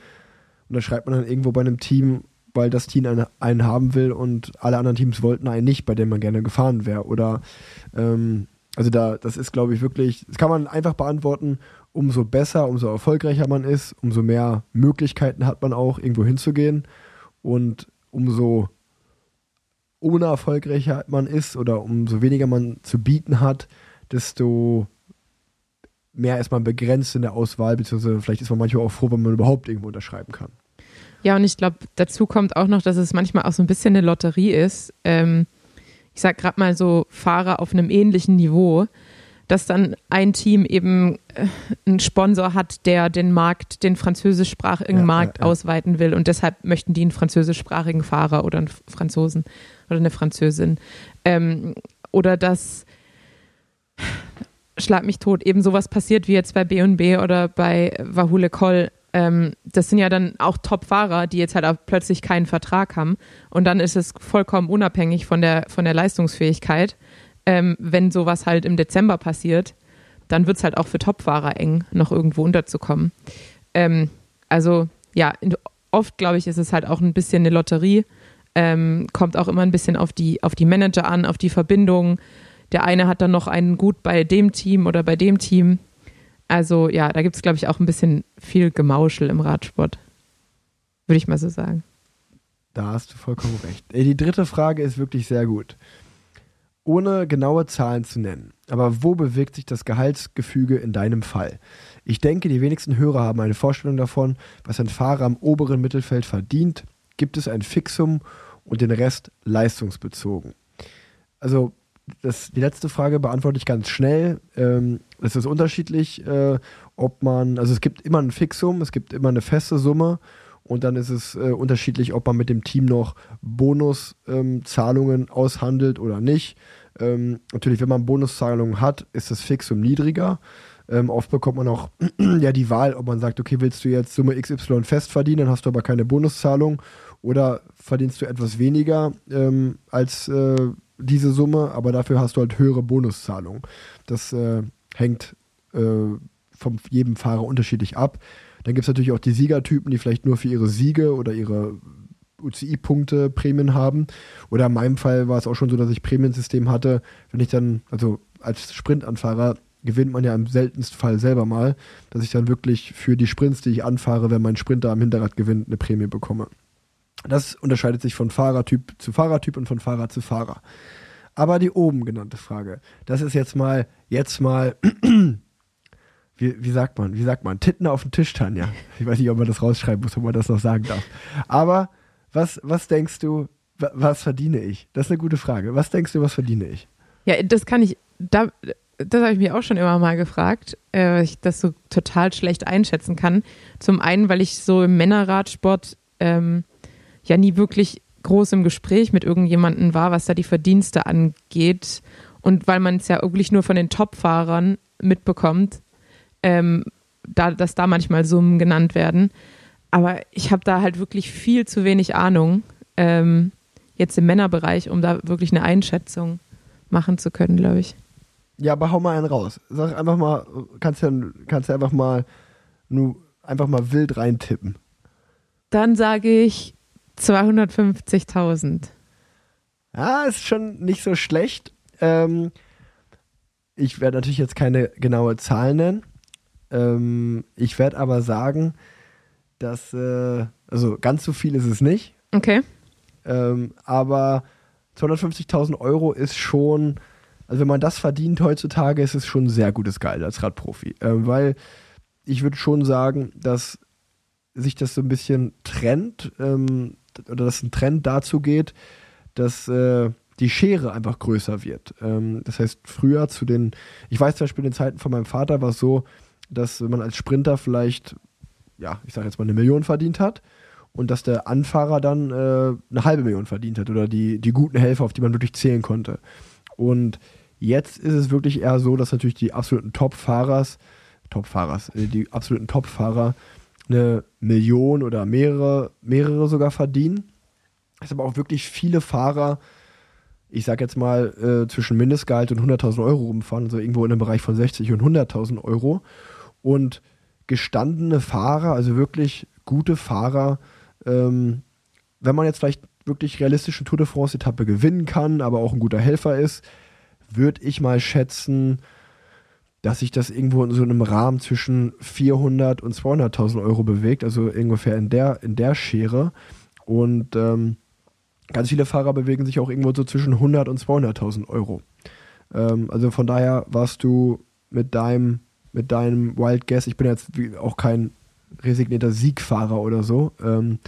und da schreibt man dann irgendwo bei einem Team, weil das Team einen, einen, haben will und alle anderen Teams wollten einen nicht, bei dem man gerne gefahren wäre. Oder ähm, also da, das ist, glaube ich, wirklich, das kann man einfach beantworten, umso besser, umso erfolgreicher man ist, umso mehr Möglichkeiten hat man auch, irgendwo hinzugehen. Und umso unerfolgreicher man ist oder umso weniger man zu bieten hat, desto mehr ist man begrenzt in der Auswahl, beziehungsweise vielleicht ist man manchmal auch froh, wenn man überhaupt irgendwo unterschreiben kann. Ja, und ich glaube, dazu kommt auch noch, dass es manchmal auch so ein bisschen eine Lotterie ist. Ähm, ich sag gerade mal so Fahrer auf einem ähnlichen Niveau, dass dann ein Team eben äh, einen Sponsor hat, der den Markt, den französischsprachigen ja, Markt ja, ja. ausweiten will und deshalb möchten die einen französischsprachigen Fahrer oder einen Franzosen oder eine Französin. Ähm, oder dass schlag mich tot, eben sowas passiert wie jetzt bei B&B oder bei Wahule Koll. Ähm, das sind ja dann auch Top-Fahrer, die jetzt halt auch plötzlich keinen Vertrag haben. Und dann ist es vollkommen unabhängig von der, von der Leistungsfähigkeit. Ähm, wenn sowas halt im Dezember passiert, dann wird es halt auch für Top-Fahrer eng, noch irgendwo unterzukommen. Ähm, also ja, oft glaube ich, ist es halt auch ein bisschen eine Lotterie. Ähm, kommt auch immer ein bisschen auf die, auf die Manager an, auf die Verbindung der eine hat dann noch einen gut bei dem Team oder bei dem Team. Also ja, da gibt es, glaube ich, auch ein bisschen viel Gemauschel im Radsport. Würde ich mal so sagen. Da hast du vollkommen recht. Die dritte Frage ist wirklich sehr gut. Ohne genaue Zahlen zu nennen, aber wo bewegt sich das Gehaltsgefüge in deinem Fall? Ich denke, die wenigsten Hörer haben eine Vorstellung davon, was ein Fahrer am oberen Mittelfeld verdient. Gibt es ein Fixum und den Rest leistungsbezogen? Also das, die letzte Frage beantworte ich ganz schnell. Ähm, es ist unterschiedlich, äh, ob man, also es gibt immer ein Fixum, es gibt immer eine feste Summe und dann ist es äh, unterschiedlich, ob man mit dem Team noch Bonuszahlungen ähm, aushandelt oder nicht. Ähm, natürlich, wenn man Bonuszahlungen hat, ist das Fixum niedriger. Ähm, oft bekommt man auch (clears throat) ja die Wahl, ob man sagt, okay, willst du jetzt Summe XY fest verdienen, dann hast du aber keine Bonuszahlung oder verdienst du etwas weniger ähm, als äh, diese Summe, aber dafür hast du halt höhere Bonuszahlungen. Das äh, hängt äh, von jedem Fahrer unterschiedlich ab. Dann gibt es natürlich auch die Siegertypen, die vielleicht nur für ihre Siege oder ihre UCI-Punkte Prämien haben. Oder in meinem Fall war es auch schon so, dass ich Prämiensystem hatte. Wenn ich dann, also als Sprintanfahrer gewinnt man ja im seltensten Fall selber mal, dass ich dann wirklich für die Sprints, die ich anfahre, wenn mein Sprinter am Hinterrad gewinnt, eine Prämie bekomme. Das unterscheidet sich von Fahrertyp zu Fahrertyp und von Fahrer zu Fahrer. Aber die oben genannte Frage, das ist jetzt mal, jetzt mal, (clears throat) wie, wie sagt man, wie sagt man, Titten auf den Tisch, Tanja. Ich weiß nicht, ob man das rausschreiben muss, ob man das noch sagen darf. Aber was, was denkst du, was verdiene ich? Das ist eine gute Frage. Was denkst du, was verdiene ich? Ja, das kann ich, da, das habe ich mir auch schon immer mal gefragt, äh, ich das so total schlecht einschätzen kann. Zum einen, weil ich so im Männerradsport ähm, ja nie wirklich groß im Gespräch mit irgendjemandem war, was da die Verdienste angeht. Und weil man es ja wirklich nur von den Top-Fahrern mitbekommt, ähm, da, dass da manchmal Summen genannt werden. Aber ich habe da halt wirklich viel zu wenig Ahnung, ähm, jetzt im Männerbereich, um da wirklich eine Einschätzung machen zu können, glaube ich. Ja, aber hau mal einen raus. Sag einfach mal, kannst ja, kannst ja einfach mal nur einfach mal wild reintippen. Dann sage ich 250.000. Ja, ist schon nicht so schlecht. Ähm, ich werde natürlich jetzt keine genaue Zahl nennen. Ähm, ich werde aber sagen, dass, äh, also ganz so viel ist es nicht. Okay. Ähm, aber 250.000 Euro ist schon, also wenn man das verdient heutzutage, ist es schon sehr gutes Geld als Radprofi. Äh, weil ich würde schon sagen, dass sich das so ein bisschen trennt. Ähm, oder dass ein Trend dazu geht, dass äh, die Schere einfach größer wird. Ähm, das heißt, früher zu den, ich weiß zum Beispiel in den Zeiten von meinem Vater war es so, dass man als Sprinter vielleicht, ja, ich sage jetzt mal eine Million verdient hat und dass der Anfahrer dann äh, eine halbe Million verdient hat oder die, die guten Helfer, auf die man wirklich zählen konnte. Und jetzt ist es wirklich eher so, dass natürlich die absoluten Top-Fahrers, Top-Fahrers, äh, die absoluten Top-Fahrer eine Million oder mehrere, mehrere sogar verdienen. Es aber auch wirklich viele Fahrer, ich sag jetzt mal, äh, zwischen Mindestgehalt und 100.000 Euro rumfahren, also irgendwo in dem Bereich von 60 und 100.000 Euro. Und gestandene Fahrer, also wirklich gute Fahrer, ähm, wenn man jetzt vielleicht wirklich realistischen Tour de France-Etappe gewinnen kann, aber auch ein guter Helfer ist, würde ich mal schätzen, dass sich das irgendwo in so einem Rahmen zwischen 400 und 200.000 Euro bewegt, also ungefähr in der, in der Schere. Und ähm, ganz viele Fahrer bewegen sich auch irgendwo so zwischen 100 und 200.000 Euro. Ähm, also von daher warst du mit deinem, mit deinem Wild Guess, ich bin jetzt auch kein resignierter Siegfahrer oder so, ähm,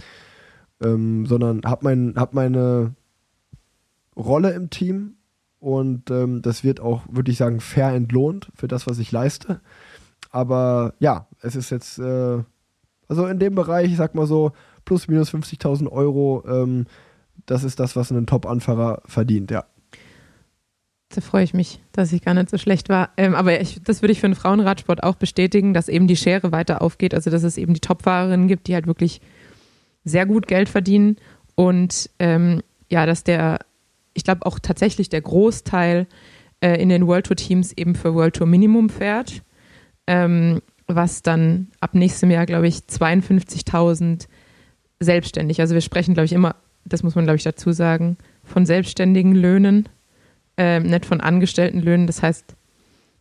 ähm, sondern habe mein, hab meine Rolle im Team und ähm, das wird auch, würde ich sagen, fair entlohnt für das, was ich leiste. Aber ja, es ist jetzt, äh, also in dem Bereich, ich sag mal so, plus minus 50.000 Euro, ähm, das ist das, was ein Top-Anfahrer verdient, ja. Da freue ich mich, dass ich gar nicht so schlecht war. Ähm, aber ich, das würde ich für den Frauenradsport auch bestätigen, dass eben die Schere weiter aufgeht. Also, dass es eben die Top-Fahrerinnen gibt, die halt wirklich sehr gut Geld verdienen. Und ähm, ja, dass der ich glaube auch tatsächlich der Großteil äh, in den World Tour Teams eben für World Tour Minimum fährt, ähm, was dann ab nächstem Jahr, glaube ich, 52.000 selbstständig. Also wir sprechen, glaube ich, immer, das muss man, glaube ich, dazu sagen, von selbstständigen Löhnen, ähm, nicht von Angestelltenlöhnen. Das heißt,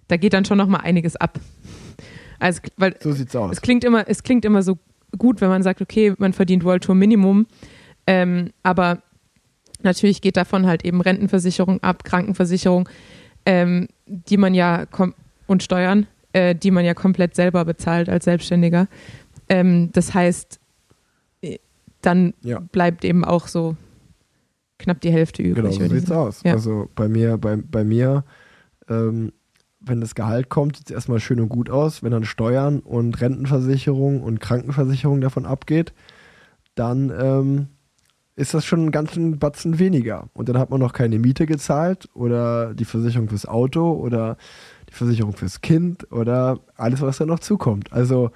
da geht dann schon noch mal einiges ab. Also, weil so sieht's aus. Es klingt immer, es klingt immer so gut, wenn man sagt, okay, man verdient World Tour Minimum, ähm, aber Natürlich geht davon halt eben Rentenversicherung ab, Krankenversicherung, ähm, die man ja und Steuern, äh, die man ja komplett selber bezahlt als Selbstständiger. Ähm, das heißt, äh, dann ja. bleibt eben auch so knapp die Hälfte übrig. Genau, so sieht's aus. Ja. Also bei mir, bei, bei mir, ähm, wenn das Gehalt kommt, sieht es erstmal schön und gut aus. Wenn dann Steuern und Rentenversicherung und Krankenversicherung davon abgeht, dann ähm, ist das schon einen ganzen Batzen weniger. Und dann hat man noch keine Miete gezahlt oder die Versicherung fürs Auto oder die Versicherung fürs Kind oder alles, was da noch zukommt. Also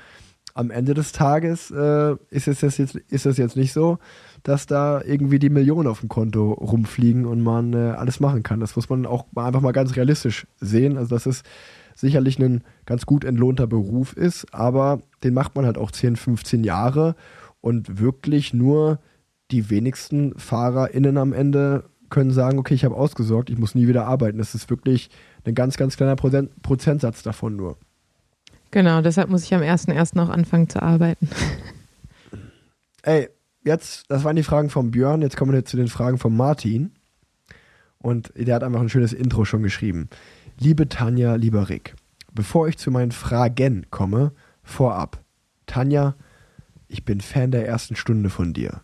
am Ende des Tages äh, ist, es jetzt, ist es jetzt nicht so, dass da irgendwie die Millionen auf dem Konto rumfliegen und man äh, alles machen kann. Das muss man auch mal einfach mal ganz realistisch sehen. Also dass es sicherlich ein ganz gut entlohnter Beruf ist, aber den macht man halt auch 10, 15 Jahre und wirklich nur die wenigsten FahrerInnen am Ende können sagen, okay, ich habe ausgesorgt, ich muss nie wieder arbeiten. Das ist wirklich ein ganz, ganz kleiner Prozent, Prozentsatz davon nur. Genau, deshalb muss ich am 1.1. auch anfangen zu arbeiten. (laughs) Ey, jetzt, das waren die Fragen von Björn, jetzt kommen wir zu den Fragen von Martin. Und der hat einfach ein schönes Intro schon geschrieben. Liebe Tanja, lieber Rick, bevor ich zu meinen Fragen komme, vorab. Tanja, ich bin Fan der ersten Stunde von dir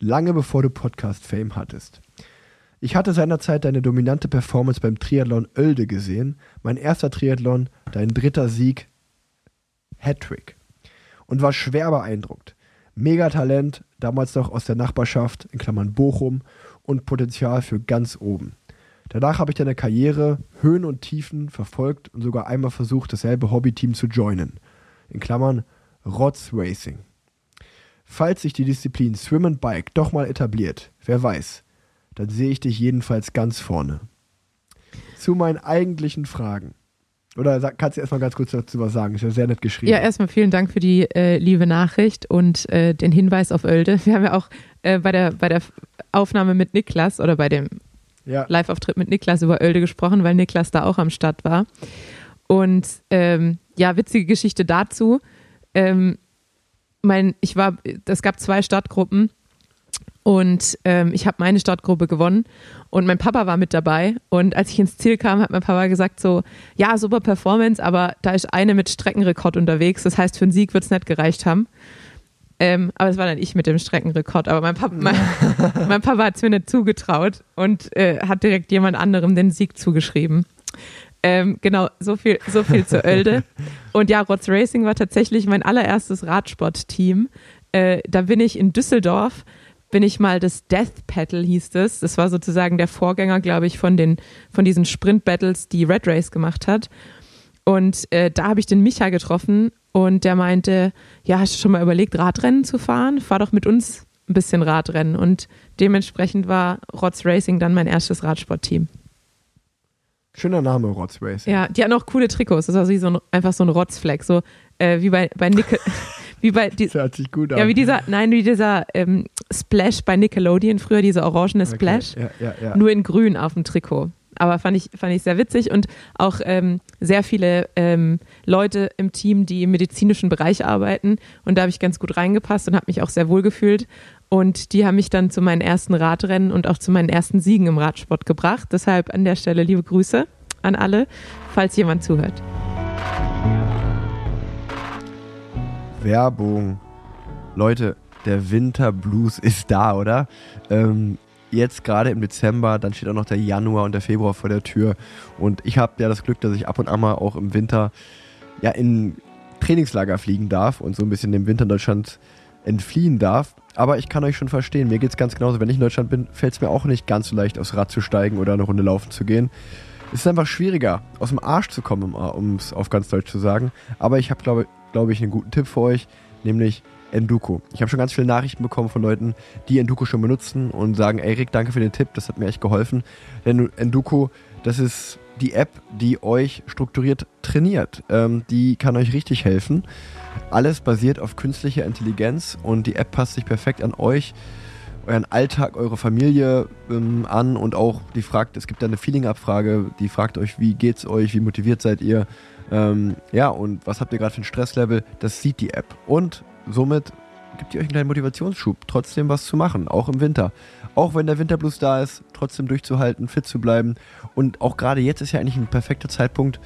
lange bevor du Podcast-Fame hattest. Ich hatte seinerzeit deine dominante Performance beim Triathlon Oelde gesehen, mein erster Triathlon, dein dritter Sieg, Hattrick. Und war schwer beeindruckt. Mega Talent, damals noch aus der Nachbarschaft, in Klammern Bochum, und Potenzial für ganz oben. Danach habe ich deine Karriere, Höhen und Tiefen verfolgt und sogar einmal versucht, dasselbe Hobbyteam zu joinen. In Klammern Rotz Racing. Falls sich die Disziplin Swim and Bike doch mal etabliert, wer weiß, dann sehe ich dich jedenfalls ganz vorne. Zu meinen eigentlichen Fragen. Oder sag, kannst du erstmal ganz kurz dazu was sagen? Ist ja sehr nett geschrieben. Ja, erstmal vielen Dank für die äh, liebe Nachricht und äh, den Hinweis auf Oelde. Wir haben ja auch äh, bei, der, bei der Aufnahme mit Niklas oder bei dem ja. Live-Auftritt mit Niklas über Oelde gesprochen, weil Niklas da auch am Start war. Und ähm, ja, witzige Geschichte dazu. Ähm, mein, ich war, es gab zwei Startgruppen und ähm, ich habe meine Startgruppe gewonnen und mein Papa war mit dabei. Und als ich ins Ziel kam, hat mein Papa gesagt so, ja, super Performance, aber da ist eine mit Streckenrekord unterwegs. Das heißt, für einen Sieg wird es nicht gereicht haben. Ähm, aber es war dann ich mit dem Streckenrekord. Aber mein Papa, mein, (laughs) mein Papa hat es mir nicht zugetraut und äh, hat direkt jemand anderem den Sieg zugeschrieben. Ähm, genau, so viel, so viel zu Oelde. Und ja, Rotz Racing war tatsächlich mein allererstes Radsportteam. Äh, da bin ich in Düsseldorf, bin ich mal das Death Paddle hieß es. Das war sozusagen der Vorgänger, glaube ich, von, den, von diesen Sprint-Battles, die Red Race gemacht hat. Und äh, da habe ich den Micha getroffen und der meinte, ja, hast du schon mal überlegt, Radrennen zu fahren? Fahr doch mit uns ein bisschen Radrennen. Und dementsprechend war Rotz Racing dann mein erstes Radsportteam. Schöner Name, Rotz Racing. Ja, die hatten auch coole Trikots. Das ist also so ein, einfach so ein Rotzfleck. So äh, wie bei, bei, Nickel, (laughs) wie bei die, Das hört sich gut an. ja, wie dieser, nein, wie dieser ähm, Splash bei Nickelodeon früher, dieser orangene Okay, Splash, Ja, ja, ja. nur in grün auf dem Trikot. Aber fand ich, fand ich sehr witzig und auch ähm, sehr viele ähm, Leute im Team, die im medizinischen Bereich arbeiten. Und da habe ich ganz gut reingepasst und habe mich auch sehr wohl gefühlt. Und die haben mich dann zu meinen ersten Radrennen und auch zu meinen ersten Siegen im Radsport gebracht. Deshalb an der Stelle liebe Grüße an alle, falls jemand zuhört. Werbung. Leute, der Winterblues ist da, oder? Ähm, jetzt gerade im Dezember, dann steht auch noch der Januar und der Februar vor der Tür. Und ich habe ja das Glück, dass ich ab und an mal auch im Winter ja in Trainingslager fliegen darf und so ein bisschen dem Winter in Deutschland entfliehen darf. Aber ich kann euch schon verstehen, mir geht es ganz genauso. Wenn ich in Deutschland bin, fällt es mir auch nicht ganz so leicht, aufs Rad zu steigen oder eine Runde laufen zu gehen. Es ist einfach schwieriger, aus dem Arsch zu kommen, um es auf ganz Deutsch zu sagen. Aber ich habe, glaube glaube ich, einen guten Tipp für euch, nämlich Enduko. Ich habe schon ganz viele Nachrichten bekommen von Leuten, die Enduko schon benutzen und sagen, ey Rick, danke für den Tipp, das hat mir echt geholfen. Denn Enduko, das ist die App, die euch strukturiert trainiert. Ähm, die kann euch richtig helfen. Alles basiert auf künstlicher Intelligenz und die App passt sich perfekt an euch, euren Alltag, eure Familie ähm, an und auch die fragt, es gibt da eine Feeling-Abfrage, die fragt euch, wie geht's euch, wie motiviert seid ihr, ähm, ja, und was habt ihr gerade für ein Stresslevel? Das sieht die App. Und somit gibt ihr euch einen kleinen Motivationsschub, trotzdem was zu machen, auch im Winter. Auch wenn der Winterblues da ist, trotzdem durchzuhalten, fit zu bleiben. Und auch gerade jetzt ist ja eigentlich ein perfekter Zeitpunkt,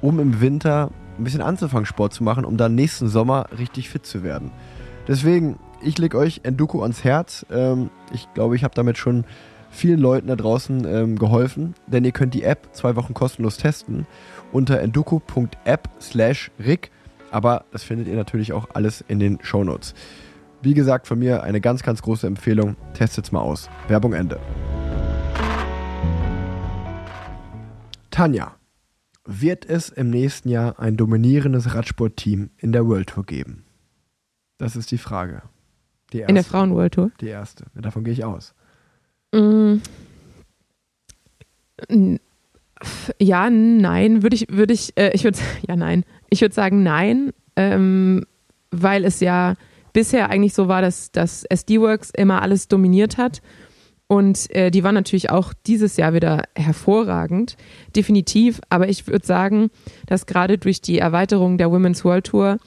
um im Winter ein bisschen anzufangen, Sport zu machen, um dann nächsten Sommer richtig fit zu werden. Deswegen, ich lege euch Enduko ans Herz. Ähm, ich glaube, ich habe damit schon vielen Leuten da draußen ähm, geholfen, denn ihr könnt die App zwei Wochen kostenlos testen unter enduko.app slash rick, aber das findet ihr natürlich auch alles in den Shownotes. Wie gesagt, von mir eine ganz, ganz große Empfehlung. Testet's mal aus. Werbung Ende. Tanja, wird es im nächsten Jahr ein dominierendes Radsportteam in der World Tour geben? Das ist die Frage. Die erste. In der Frauen-World Tour. Die erste. Davon gehe ich aus. Mm. Ja, nein, würde ich, würde ich, äh, ich würde, (laughs) ja, nein. Ich würde sagen nein, ähm, weil es ja bisher eigentlich so war, dass, dass SD-Works immer alles dominiert hat. Und äh, die war natürlich auch dieses Jahr wieder hervorragend, definitiv. Aber ich würde sagen, dass gerade durch die Erweiterung der Women's World Tour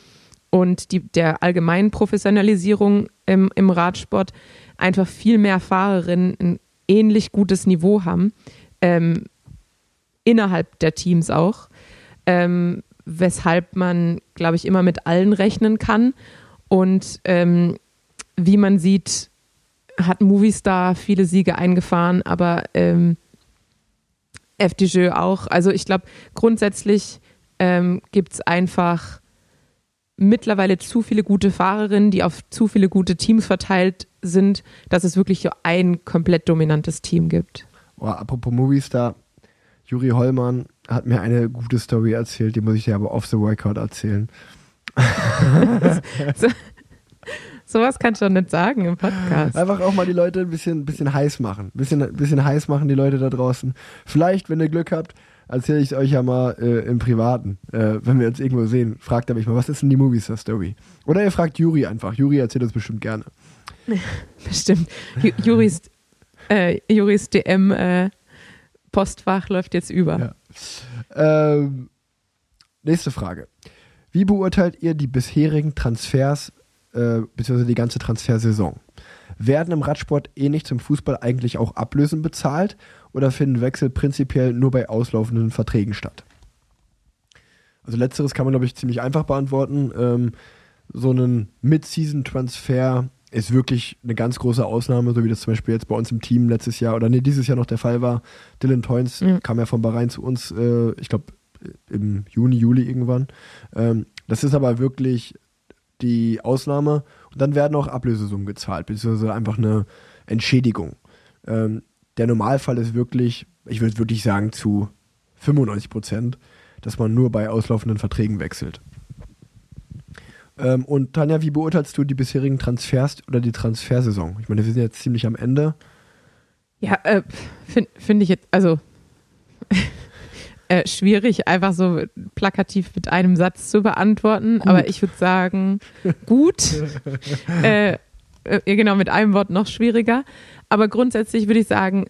und die, der allgemeinen Professionalisierung im, im Radsport einfach viel mehr Fahrerinnen ein ähnlich gutes Niveau haben, ähm, innerhalb der Teams auch, ähm, weshalb man, glaube ich, immer mit allen rechnen kann. Und ähm, wie man sieht, hat Movistar viele Siege eingefahren, aber ähm, FDJ auch. Also ich glaube, grundsätzlich ähm, gibt es einfach mittlerweile zu viele gute Fahrerinnen, die auf zu viele gute Teams verteilt sind, dass es wirklich so ein komplett dominantes Team gibt. Oh, apropos Movistar, Juri Hollmann hat mir eine gute Story erzählt, die muss ich dir aber off the record erzählen. (laughs) Sowas kannst du doch nicht sagen im Podcast. Einfach auch mal die Leute ein bisschen, bisschen heiß machen. Ein bisschen, bisschen heiß machen, die Leute da draußen. Vielleicht, wenn ihr Glück habt, erzähle ich es euch ja mal äh, im Privaten. Äh, wenn wir uns irgendwo sehen, fragt er mich mal, was ist denn die Movistar-Story? Oder ihr fragt Juri einfach. Juri erzählt das bestimmt gerne. (laughs) Bestimmt. Ju- Juris, äh, Juris DM äh, Postfach läuft jetzt über. Ja. Ähm, nächste Frage. Wie beurteilt ihr die bisherigen Transfers, äh, beziehungsweise die ganze Transfersaison? Werden im Radsport ähnlich zum Fußball eigentlich auch Ablösen bezahlt oder finden Wechsel prinzipiell nur bei auslaufenden Verträgen statt? Also letzteres kann man, glaube ich, ziemlich einfach beantworten. Ähm, so ein Mid-Season-Transfer ist wirklich eine ganz große Ausnahme, so wie das zum Beispiel jetzt bei uns im Team letztes Jahr oder nee, dieses Jahr noch der Fall war. Dylan Toynes Ja. kam ja von Bahrain zu uns, äh, ich glaube im Juni, Juli irgendwann. Ähm, das ist aber wirklich die Ausnahme. Und dann werden auch Ablösesummen gezahlt, beziehungsweise einfach eine Entschädigung. Ähm, der Normalfall ist wirklich, ich würde wirklich sagen, zu 95 Prozent, dass man nur bei auslaufenden Verträgen wechselt. Ähm, und Tanja, wie beurteilst du die bisherigen Transfers oder die Transfersaison? Ich meine, wir sind jetzt ziemlich am Ende. Ja, äh, finde find ich jetzt, also Äh, schwierig, einfach so plakativ mit einem Satz zu beantworten, gut. aber ich würde sagen, gut. (laughs) äh, äh, genau, mit einem Wort noch schwieriger. Aber grundsätzlich würde ich sagen,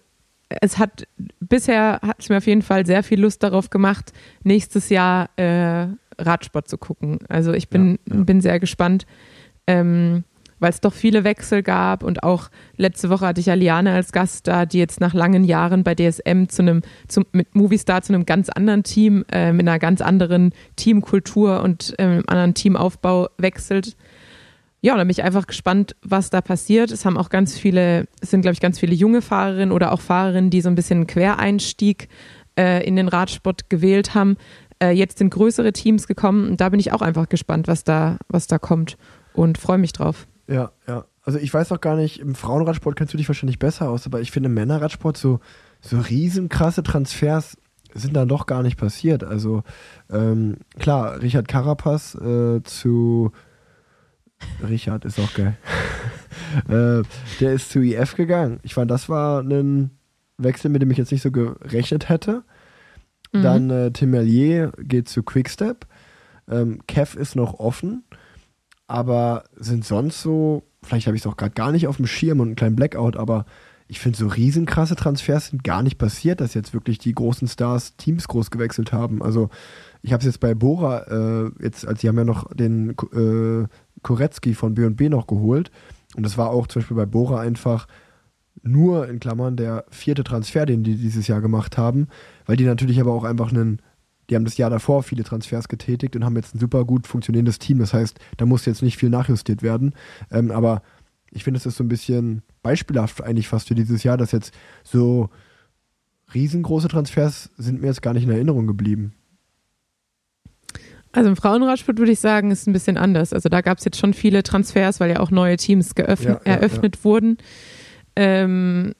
es hat bisher hat es mir auf jeden Fall sehr viel Lust darauf gemacht, nächstes Jahr äh, Radsport zu gucken. Also ich bin, ja, ja. bin sehr gespannt, ähm, weil es doch viele Wechsel gab und auch letzte Woche hatte ich Aliane als Gast da, die jetzt nach langen Jahren bei DSM zu einem, zum, mit Movistar zu einem ganz anderen Team, äh, mit einer ganz anderen Teamkultur und äh, einem anderen Teamaufbau wechselt ja, da bin ich einfach gespannt, was da passiert. Es haben auch ganz viele, es sind, glaube ich, ganz viele junge Fahrerinnen oder auch Fahrerinnen, die so ein bisschen Quereinstieg äh, in den Radsport gewählt haben. Äh, jetzt sind größere Teams gekommen und da bin ich auch einfach gespannt, was da, was da kommt und freue mich drauf. Ja, ja. Also ich weiß auch gar nicht, im Frauenradsport kennst du dich wahrscheinlich besser aus, aber ich finde im Männerradsport so, so riesenkrasse Transfers sind dann doch gar nicht passiert. Also ähm, klar, Richard Carapaz äh, zu Richard ist auch geil. (laughs) äh, der ist zu IF gegangen. Ich fand, das war ein Wechsel, mit dem ich jetzt nicht so gerechnet hätte. Mhm. Dann äh, Tim Merlier geht zu Quickstep. Ähm, Kev ist noch offen. Aber sind sonst so, vielleicht habe ich es auch gerade gar nicht auf dem Schirm und einen kleinen Blackout, aber ich finde, so riesenkrasse Transfers sind gar nicht passiert, dass jetzt wirklich die großen Stars Teams groß gewechselt haben. Also ich habe es jetzt bei Bora, äh, jetzt, als sie haben ja noch den äh, Koretzki von B&B noch geholt. Und das war auch zum Beispiel bei Bora einfach nur in Klammern der vierte Transfer, den die dieses Jahr gemacht haben, weil die natürlich aber auch einfach einen, die haben das Jahr davor viele Transfers getätigt und haben jetzt ein super gut funktionierendes Team. Das heißt, da muss jetzt nicht viel nachjustiert werden. Ähm, aber ich finde, es ist so ein bisschen beispielhaft eigentlich fast für dieses Jahr, dass jetzt so riesengroße Transfers sind mir jetzt gar nicht in Erinnerung geblieben. Also im Frauenradsport würde ich sagen, ist ein bisschen anders. Also da gab es jetzt schon viele Transfers, weil ja auch neue Teams geöffnet, ja, ja, eröffnet ja. wurden. Ähm,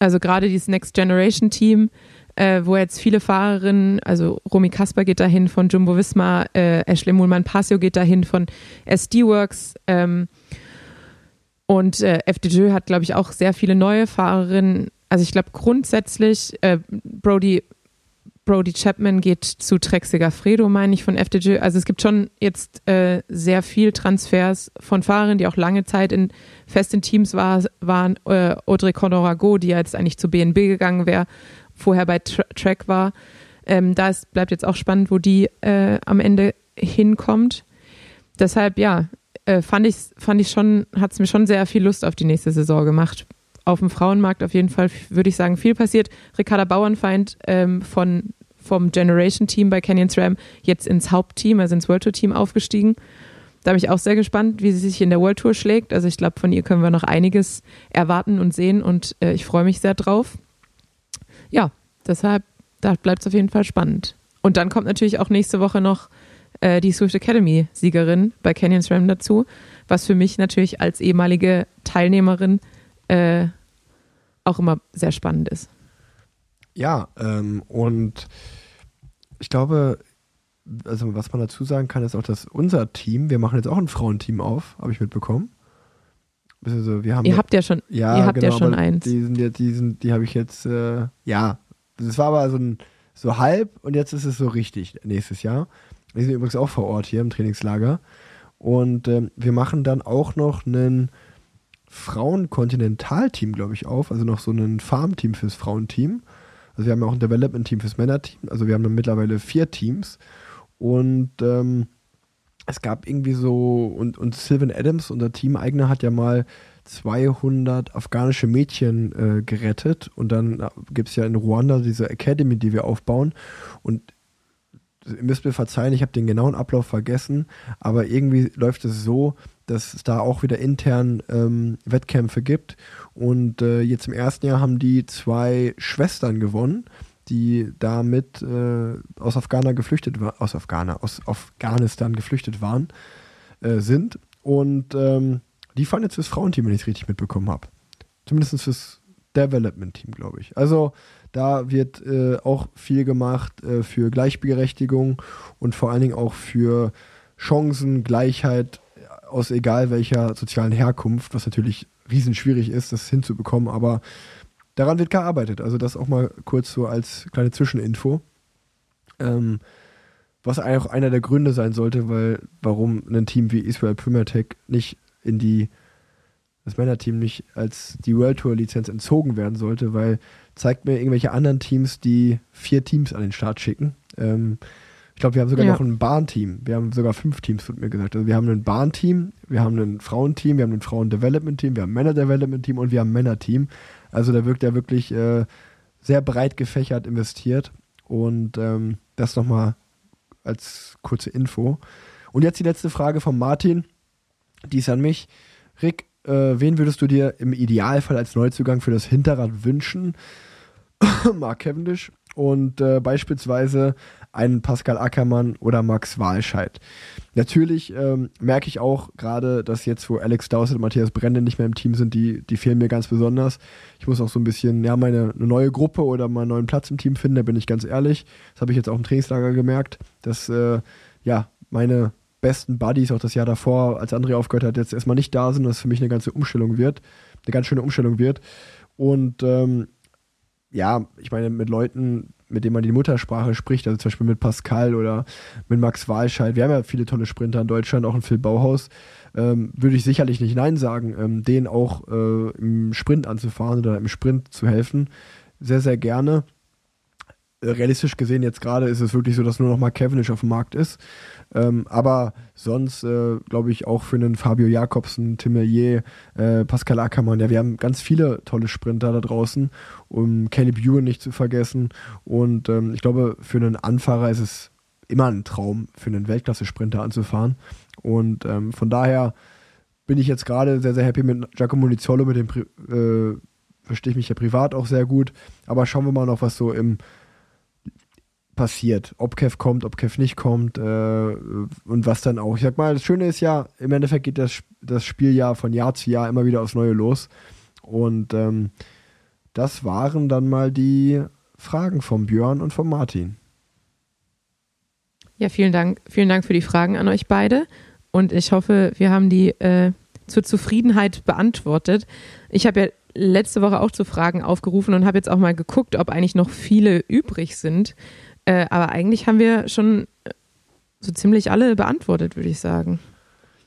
also gerade dieses Next Generation Team, äh, wo jetzt viele Fahrerinnen, also Romy Kasper geht dahin von Jumbo Visma, äh, Ashley Muhlmann Passio geht dahin von SD Works. Ähm, und äh, FDJ hat, glaube ich, auch sehr viele neue Fahrerinnen. Also ich glaube grundsätzlich, äh, Brody Brody Chapman geht zu Trek Segafredo, meine ich, von FDJ. Also es gibt schon jetzt äh, sehr viel Transfers von Fahrern, die auch lange Zeit in festen Teams war, waren. Äh, Audrey Conorago, die ja jetzt eigentlich zu BNB gegangen wäre, vorher bei Tra Track war. Ähm, da bleibt jetzt auch spannend, wo die äh, am Ende hinkommt. Deshalb, ja, äh, fand ich, fand ich schon, hat es mir schon sehr viel Lust auf die nächste Saison gemacht auf dem Frauenmarkt auf jeden Fall, würde ich sagen, viel passiert. Ricarda Bauernfeind ähm, von vom Generation-Team bei Canyon SRAM jetzt ins Hauptteam, also ins World Tour-Team aufgestiegen. Da bin ich auch sehr gespannt, wie sie sich in der World Tour schlägt. Also ich glaube, von ihr können wir noch einiges erwarten und sehen und äh, ich freue mich sehr drauf. Ja, deshalb, da bleibt es auf jeden Fall spannend. Und dann kommt natürlich auch nächste Woche noch äh, die Swift Academy-Siegerin bei Canyon SRAM dazu, was für mich natürlich als ehemalige Teilnehmerin äh, auch immer sehr spannend ist. Ja, ähm, und ich glaube, also was man dazu sagen kann, ist auch, dass unser Team, wir machen jetzt auch ein Frauenteam auf, habe ich mitbekommen. Also wir haben ihr habt ja schon, ja, ihr habt genau, ja schon eins. Die sind ja, die sind, die habe ich jetzt, äh, ja, das war aber so ein so halb und jetzt ist es so richtig nächstes Jahr. Wir sind übrigens auch vor Ort hier im Trainingslager und ähm, wir machen dann auch noch einen Frauenkontinentalteam, glaube ich, auf, also noch so ein Farmteam fürs Frauenteam. Also wir haben ja auch ein Development-Team fürs Männerteam. Also wir haben dann mittlerweile vier Teams. Und ähm, es gab irgendwie so, und, und Sylvan Adams, unser Teameigner, hat ja mal 200 afghanische Mädchen äh, gerettet. Und dann äh, gibt es ja in Ruanda diese Academy, die wir aufbauen. Und ihr müsst mir verzeihen, ich habe den genauen Ablauf vergessen, aber irgendwie läuft es so, dass es da auch wieder intern ähm, Wettkämpfe gibt. Und äh, jetzt im ersten Jahr haben die zwei Schwestern gewonnen, die damit äh, aus Afghanistan geflüchtet waren, aus Afghanistan, aus Afghanistan geflüchtet waren, äh, sind. Und ähm, die fahren jetzt fürs Frauenteam, wenn ich es richtig mitbekommen habe. Zumindest fürs Development-Team, glaube ich. Also da wird äh, auch viel gemacht äh, für Gleichberechtigung und vor allen Dingen auch für Chancengleichheit aus egal welcher sozialen Herkunft, was natürlich riesenschwierig ist, das hinzubekommen, aber daran wird gearbeitet. Also das auch mal kurz so als kleine Zwischeninfo. Ähm, was eigentlich auch einer der Gründe sein sollte, weil warum ein Team wie Israel Premier Tech nicht in die das Männerteam nicht als die World Tour Lizenz entzogen werden sollte, weil zeigt mir irgendwelche anderen Teams, die vier Teams an den Start schicken. Ähm, ich glaube, wir haben sogar ja. noch ein Bahnteam. Wir haben sogar fünf Teams, wird mir gesagt. Also wir haben ein Bahnteam, wir haben ein Frauenteam, wir haben ein Frauen-Development-Team, wir haben ein Männer-Development-Team und wir haben ein Männer-Team. Also da wirkt er wirklich äh, sehr breit gefächert investiert. Und ähm, das nochmal als kurze Info. Und jetzt die letzte Frage von Martin. Die ist an mich. Rick, äh, wen würdest du dir im Idealfall als Neuzugang für das Hinterrad wünschen? (coughs) Mark Cavendish und äh, beispielsweise einen Pascal Ackermann oder Max Walscheid. Natürlich ähm, merke ich auch gerade, dass jetzt, wo Alex Dowsett und Matthias Brende nicht mehr im Team sind, die, die fehlen mir ganz besonders. Ich muss auch so ein bisschen, ja, meine eine neue Gruppe oder meinen neuen Platz im Team finden, da bin ich ganz ehrlich. Das habe ich jetzt auch im Trainingslager gemerkt, dass äh, ja, meine besten Buddies auch das Jahr davor, als André aufgehört hat, jetzt erstmal nicht da sind, dass für mich eine ganze Umstellung wird, eine ganz schöne Umstellung wird. Und ähm, ja, ich meine, mit Leuten, mit denen man die Muttersprache spricht, also zum Beispiel mit Pascal oder mit Max Walscheid, wir haben ja viele tolle Sprinter in Deutschland, auch in Phil Bauhaus, ähm, würde ich sicherlich nicht Nein sagen, ähm, denen auch äh, im Sprint anzufahren oder im Sprint zu helfen. Sehr, sehr gerne. Realistisch gesehen jetzt gerade ist es wirklich so, dass nur noch mal Cavendish auf dem Markt ist. Ähm, aber sonst äh, glaube ich auch für einen Fabio Jakobsen, Tim Merlier, äh, Pascal Ackermann, ja, wir haben ganz viele tolle Sprinter da draußen, um Caleb Ewan nicht zu vergessen. Und ähm, ich glaube, für einen Anfahrer ist es immer ein Traum, für einen Weltklasse-Sprinter anzufahren. Und ähm, von daher bin ich jetzt gerade sehr, sehr happy mit Giacomo Nizzolo, mit dem äh, verstehe ich mich ja privat auch sehr gut. Aber schauen wir mal noch, was so im passiert. Ob Kev kommt, ob Kev nicht kommt äh, und was dann auch. Ich sag mal, das Schöne ist ja, im Endeffekt geht das, das Spieljahr von Jahr zu Jahr immer wieder aufs Neue los. Und ähm, das waren dann mal die Fragen von Björn und von Martin. Ja, vielen Dank. Vielen Dank für die Fragen an euch beide. Und ich hoffe, wir haben die äh, zur Zufriedenheit beantwortet. Ich habe ja letzte Woche auch zu Fragen aufgerufen und habe jetzt auch mal geguckt, ob eigentlich noch viele übrig sind. Äh, aber eigentlich haben wir schon äh, so ziemlich alle beantwortet, würde ich sagen.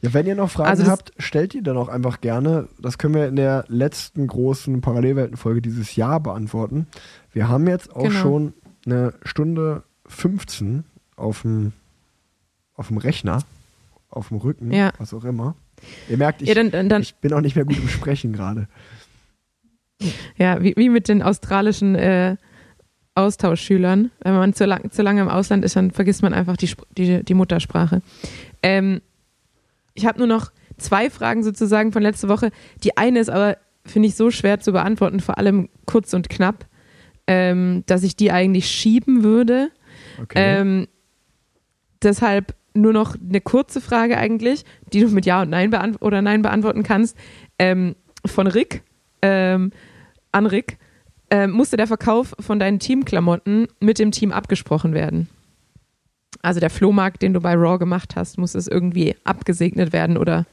Ja, wenn ihr noch Fragen also habt, stellt die dann auch einfach gerne. Das können wir in der letzten großen Parallelweltenfolge dieses Jahr beantworten. Wir haben jetzt auch genau. schon eine Stunde 15 auf dem, auf dem Rechner, auf dem Rücken, ja. was auch immer. Ihr merkt, ich, ja, dann, dann, dann. ich bin auch nicht mehr gut im Sprechen gerade. Ja, wie, wie mit den australischen äh, Austauschschülern. Wenn man zu, lang, zu lange im Ausland ist, dann vergisst man einfach die, die, die Muttersprache. Ähm, ich habe nur noch zwei Fragen sozusagen von letzter Woche. Die eine ist aber, finde ich, so schwer zu beantworten, vor allem kurz und knapp, ähm, dass ich die eigentlich schieben würde. Okay. Ähm, deshalb nur noch eine kurze Frage eigentlich, die du mit Ja und Nein oder Nein beantworten kannst. Ähm, von Rick ähm, an Rick äh, musste der Verkauf von deinen Teamklamotten mit dem Team abgesprochen werden. Also der Flohmarkt, den du bei Raw gemacht hast, muss es irgendwie abgesegnet werden oder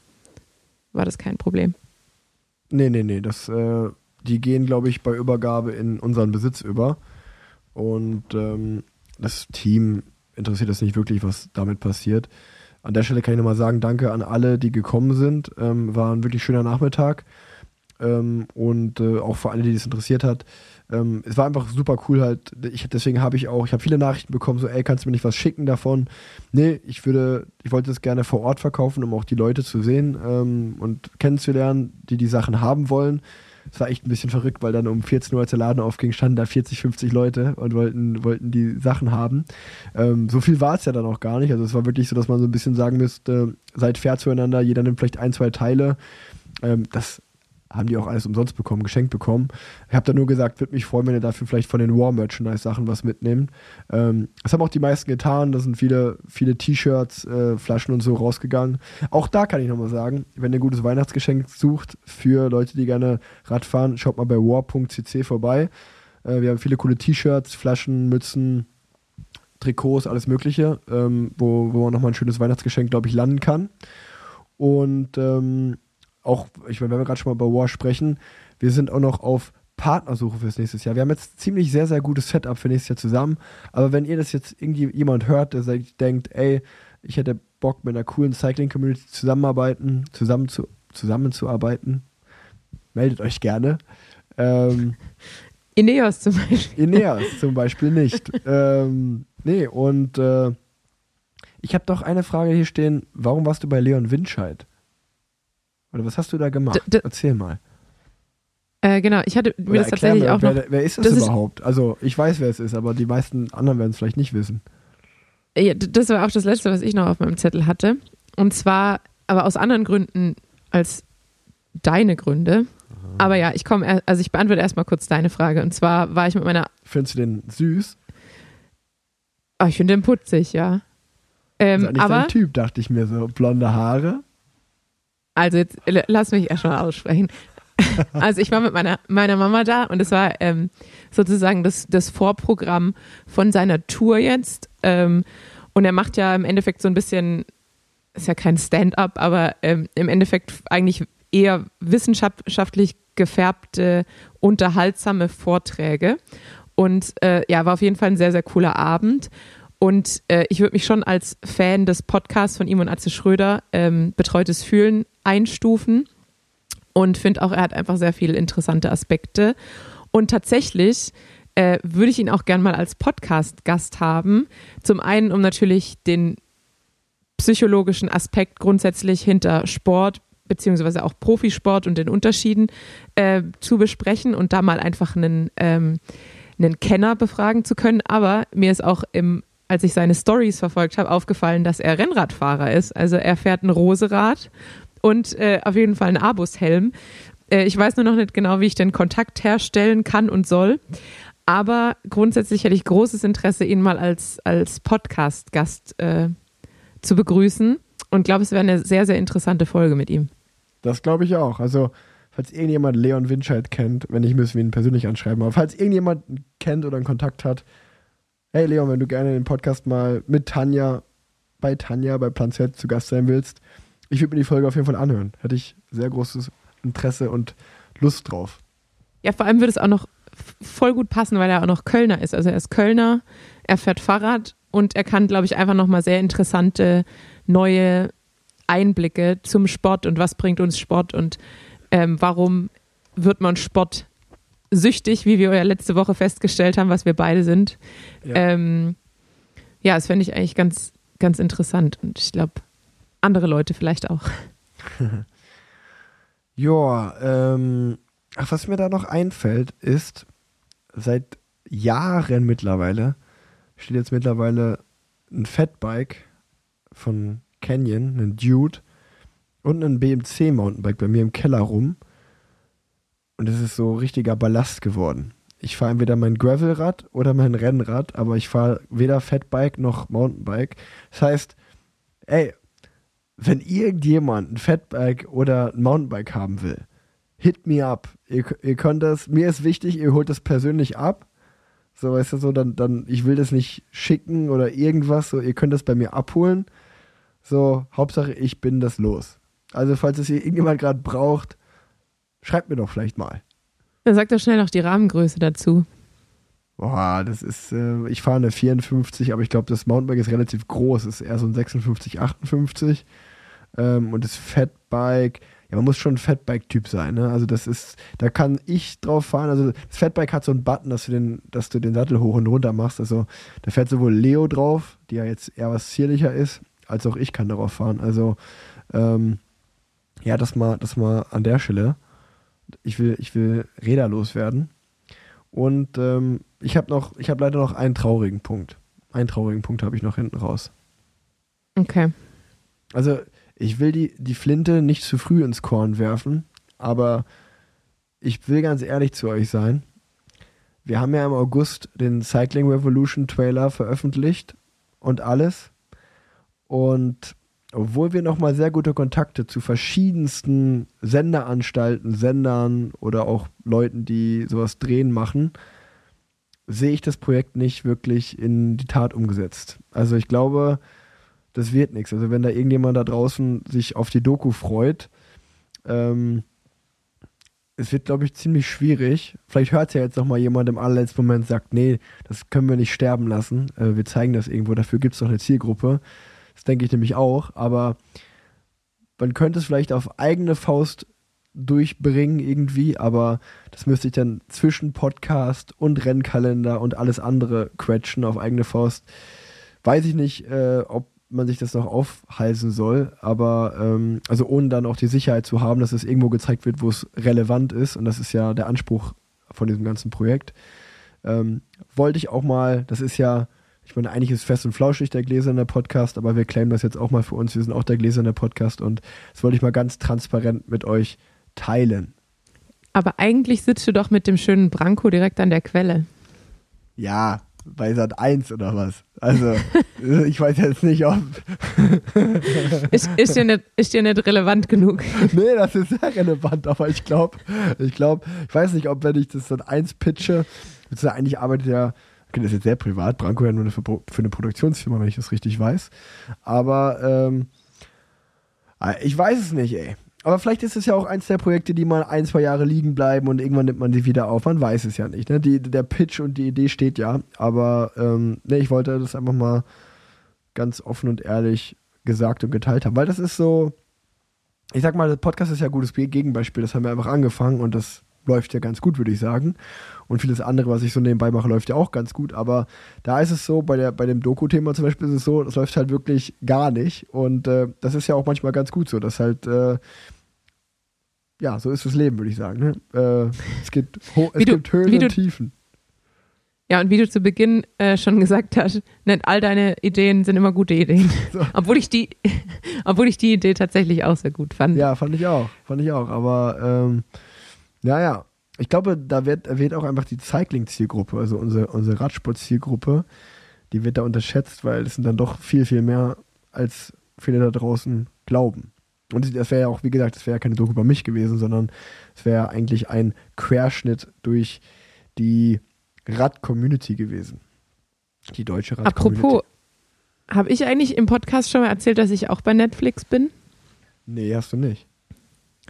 war das kein Problem? Nee, nee, nee. Das, äh, die gehen, glaube ich, bei Übergabe in unseren Besitz über. Und ähm, das Team interessiert das nicht wirklich, was damit passiert. An der Stelle kann ich nochmal sagen, danke an alle, die gekommen sind. Ähm, war ein wirklich schöner Nachmittag ähm, und äh, auch für alle, die das interessiert hat. Ähm, es war einfach super cool halt. Ich, deswegen habe ich auch, ich habe viele Nachrichten bekommen, so, ey, kannst du mir nicht was schicken davon? Nee, ich würde, ich wollte es gerne vor Ort verkaufen, um auch die Leute zu sehen ähm, und kennenzulernen, die die Sachen haben wollen. Es war echt ein bisschen verrückt, weil dann um 14 Uhr als der Laden aufging, standen da 40, 50 Leute und wollten, wollten die Sachen haben. Ähm, so viel war es ja dann auch gar nicht. Also es war wirklich so, dass man so ein bisschen sagen müsste, seid fair zueinander, jeder nimmt vielleicht ein, zwei Teile. Ähm, das haben die auch alles umsonst bekommen, geschenkt bekommen. Ich habe da nur gesagt, würde mich freuen, wenn ihr dafür vielleicht von den War-Merchandise-Sachen was mitnehmt. Ähm, das haben auch die meisten getan. Da sind viele, viele T-Shirts, äh, Flaschen und so rausgegangen. Auch da kann ich nochmal sagen, wenn ihr ein gutes Weihnachtsgeschenk sucht für Leute, die gerne Radfahren, schaut mal bei war.cc vorbei. Äh, wir haben viele coole T-Shirts, Flaschen, Mützen, Trikots, alles Mögliche, ähm, wo, wo man nochmal ein schönes Weihnachtsgeschenk, glaube ich, landen kann. Und ähm, auch, ich meine, wenn wir gerade schon mal bei War sprechen, wir sind auch noch auf Partnersuche fürs nächste Jahr. Wir haben jetzt ziemlich sehr, sehr gutes Setup für nächstes Jahr zusammen. Aber wenn ihr das jetzt irgendwie jemand hört, der sagt, denkt, ey, ich hätte Bock mit einer coolen Cycling-Community zusammenarbeiten, zusammen zu, zusammenzuarbeiten, meldet euch gerne. Ähm, (laughs) Ineos zum Beispiel. Ineos zum Beispiel nicht. (laughs) ähm, nee, und äh, ich habe doch eine Frage hier stehen. Warum warst du bei Leon Winscheid? Oder was hast du da gemacht? D Erzähl mal. Äh, genau, ich hatte mir Oder das tatsächlich mir, auch wer, noch. wer ist das, das ist- überhaupt? also ich weiß, wer es ist, aber die meisten anderen werden es vielleicht nicht wissen. Ja, d- das war auch das Letzte, was ich noch auf meinem Zettel hatte. Und zwar, aber aus anderen Gründen als deine Gründe. Aber ja, ich komme, also ich beantworte erstmal kurz deine Frage. Und zwar war ich mit meiner, Findest du den süß? oh, ich finde den putzig, ja. Ähm, ist eigentlich aber, dein Typ, dachte ich mir so. Blonde Haare. Also jetzt lass mich erst mal aussprechen. (laughs) also ich war mit meiner, meiner Mama da und es war ähm, sozusagen das, das Vorprogramm von seiner Tour jetzt. Ähm, und er macht ja im Endeffekt so ein bisschen, ist ja kein Stand-up, aber ähm, im Endeffekt eigentlich eher wissenschaftlich gefärbte, unterhaltsame Vorträge. Und äh, ja, war auf jeden Fall ein sehr, sehr cooler Abend. Und äh, ich würde mich schon als Fan des Podcasts von ihm und Atze Schröder ähm, Betreutes Fühlen einstufen und finde auch, er hat einfach sehr viele interessante Aspekte. Und tatsächlich äh, würde ich ihn auch gern mal als Podcast-Gast haben. Zum einen, um natürlich den psychologischen Aspekt grundsätzlich hinter Sport beziehungsweise auch Profisport und den Unterschieden äh, zu besprechen und da mal einfach einen, ähm, einen Kenner befragen zu können. Aber mir ist auch im, als ich seine Stories verfolgt habe, aufgefallen, dass er Rennradfahrer ist. Also er fährt ein Roserad und äh, auf jeden Fall einen Abus-Helm. Äh, ich weiß nur noch nicht genau, wie ich den Kontakt herstellen kann und soll. Aber grundsätzlich hätte ich großes Interesse, ihn mal als, als Podcast-Gast äh, zu begrüßen und glaube, es wäre eine sehr, sehr interessante Folge mit ihm. Das glaube ich auch. Also, falls irgendjemand Leon Winscheid kennt, wenn nicht, müssen wir ihn persönlich anschreiben. Aber falls irgendjemand kennt oder einen Kontakt hat, hey Leon, wenn du gerne den Podcast mal mit Tanja, bei Tanja, bei Plan Z zu Gast sein willst, ich würde mir die Folge auf jeden Fall anhören. Hätte ich sehr großes Interesse und Lust drauf. Ja, vor allem würde es auch noch voll gut passen, weil er auch noch Kölner ist. Also er ist Kölner, er fährt Fahrrad und er kann, glaube ich, einfach nochmal sehr interessante neue Einblicke zum Sport und was bringt uns Sport und ähm, warum wird man Sport süchtig, wie wir ja letzte Woche festgestellt haben, was wir beide sind. Ja. Ähm, ja, das fände ich eigentlich ganz, ganz interessant und ich glaube, andere Leute vielleicht auch. (laughs) Ja, ähm, ach, was mir da noch einfällt, ist, seit Jahren mittlerweile steht jetzt mittlerweile ein Fatbike von Canyon, ein Dude und ein BMC Mountainbike bei mir im Keller rum. Und es ist so richtiger Ballast geworden. Ich fahre entweder mein Gravelrad oder mein Rennrad, aber ich fahre weder Fatbike noch Mountainbike. Das heißt, ey, wenn irgendjemand ein Fatbike oder ein Mountainbike haben will, hit me up. Ihr, ihr könnt das, mir ist wichtig, ihr holt das persönlich ab. So, weißt du, so, dann, dann, ich will das nicht schicken oder irgendwas, so, ihr könnt das bei mir abholen. So, Hauptsache, ich bin das los. Also, falls es hier irgendjemand gerade braucht, schreibt mir doch vielleicht mal. Dann sagt doch schnell noch die Rahmengröße dazu. Boah, das ist, äh, ich fahre eine 54, aber ich glaube, das Mountainbike ist relativ groß. Es ist eher so ein 56, 58. Ähm, und das Fatbike, ja, man muss schon ein Fatbike-Typ sein, ne? Also das ist, da kann ich drauf fahren. Also das Fatbike hat so einen Button, dass du den, dass du den Sattel hoch und runter machst. Also da fährt sowohl Leo drauf, die ja jetzt eher was zierlicher ist, als auch ich kann darauf fahren. Also ähm, ja, das mal, das mal an der Stelle. Ich will, ich will Räder loswerden. Und ähm, ich habe noch, ich habe leider noch einen traurigen Punkt. Einen traurigen Punkt habe ich noch hinten raus. Okay. Also ich will die, die Flinte nicht zu früh ins Korn werfen, aber ich will ganz ehrlich zu euch sein. Wir haben ja im August den Cycling Revolution Trailer veröffentlicht und alles. Und obwohl wir nochmal sehr gute Kontakte zu verschiedensten Senderanstalten, Sendern oder auch Leuten, die sowas drehen, machen, sehe ich das Projekt nicht wirklich in die Tat umgesetzt. Also ich glaube, das wird nichts. Also wenn da irgendjemand da draußen sich auf die Doku freut, ähm, es wird, glaube ich, ziemlich schwierig. Vielleicht hört es ja jetzt noch mal jemand im allerletzten Moment sagt, nee, das können wir nicht sterben lassen. Äh, wir zeigen das irgendwo. Dafür gibt es doch eine Zielgruppe. Das denke ich nämlich auch. Aber man könnte es vielleicht auf eigene Faust durchbringen irgendwie, aber das müsste ich dann zwischen Podcast und Rennkalender und alles andere quetschen auf eigene Faust. Weiß ich nicht, äh, ob man sich das noch aufhalsen soll, aber ähm, also ohne dann auch die Sicherheit zu haben, dass es irgendwo gezeigt wird, wo es relevant ist und das ist ja der Anspruch von diesem ganzen Projekt. Ähm, wollte ich auch mal, das ist ja, ich meine, eigentlich ist Fest und Flauschig der Gläserne Podcast, aber wir claimen das jetzt auch mal für uns, wir sind auch der Gläserne Podcast und das wollte ich mal ganz transparent mit euch teilen. Aber eigentlich sitzt du doch mit dem schönen Branko direkt an der Quelle. Ja, bei Sat 1 oder was? Also, (laughs) ich weiß jetzt nicht, ob. (laughs) ist, ist, dir nicht, ist dir nicht relevant genug? (laughs) nee, das ist sehr relevant, aber ich glaube, ich glaube, ich weiß nicht, ob wenn ich das Sat 1 pitche, eigentlich arbeitet ja, okay, das ist jetzt sehr privat, Branko ja nur für, für eine Produktionsfirma, wenn ich das richtig weiß. Aber ähm, ich weiß es nicht, ey. Aber vielleicht ist es ja auch eins der Projekte, die mal ein, zwei Jahre liegen bleiben und irgendwann nimmt man sie wieder auf. Man weiß es ja nicht. Ne? Die, der Pitch und die Idee steht ja. Aber ähm, ne, ich wollte das einfach mal ganz offen und ehrlich gesagt und geteilt haben. Weil das ist so, ich sag mal, der Podcast ist ja ein gutes Gegenbeispiel. Das haben wir einfach angefangen und das läuft ja ganz gut, würde ich sagen. Und vieles andere, was ich so nebenbei mache, läuft ja auch ganz gut. Aber da ist es so, bei, der, bei dem Doku-Thema zum Beispiel ist es so, das läuft halt wirklich gar nicht. Und äh, das ist ja auch manchmal ganz gut so, dass halt, äh, ja, so ist das Leben, würde ich sagen. Ne? Äh, es gibt, es du, gibt Höhen und Tiefen. Ja, und wie du zu Beginn äh, schon gesagt hast, nicht all deine Ideen sind immer gute Ideen. (laughs) So. Obwohl, ich die, (laughs) obwohl ich die Idee tatsächlich auch sehr gut fand. Ja, fand ich auch. Fand ich auch. Aber ähm, ja, ja. Ich glaube, da wird, wird auch einfach die Cycling-Zielgruppe, also unsere, unsere Radsport-Zielgruppe, die wird da unterschätzt, weil es sind dann doch viel, viel mehr, als viele da draußen glauben. Und das wäre ja auch, wie gesagt, das wäre ja keine Doku über mich gewesen, sondern es wäre eigentlich ein Querschnitt durch die Rad-Community gewesen. Die deutsche Rad-Community. Apropos, habe ich eigentlich im Podcast schon mal erzählt, dass ich auch bei Netflix bin? Nee, hast du nicht.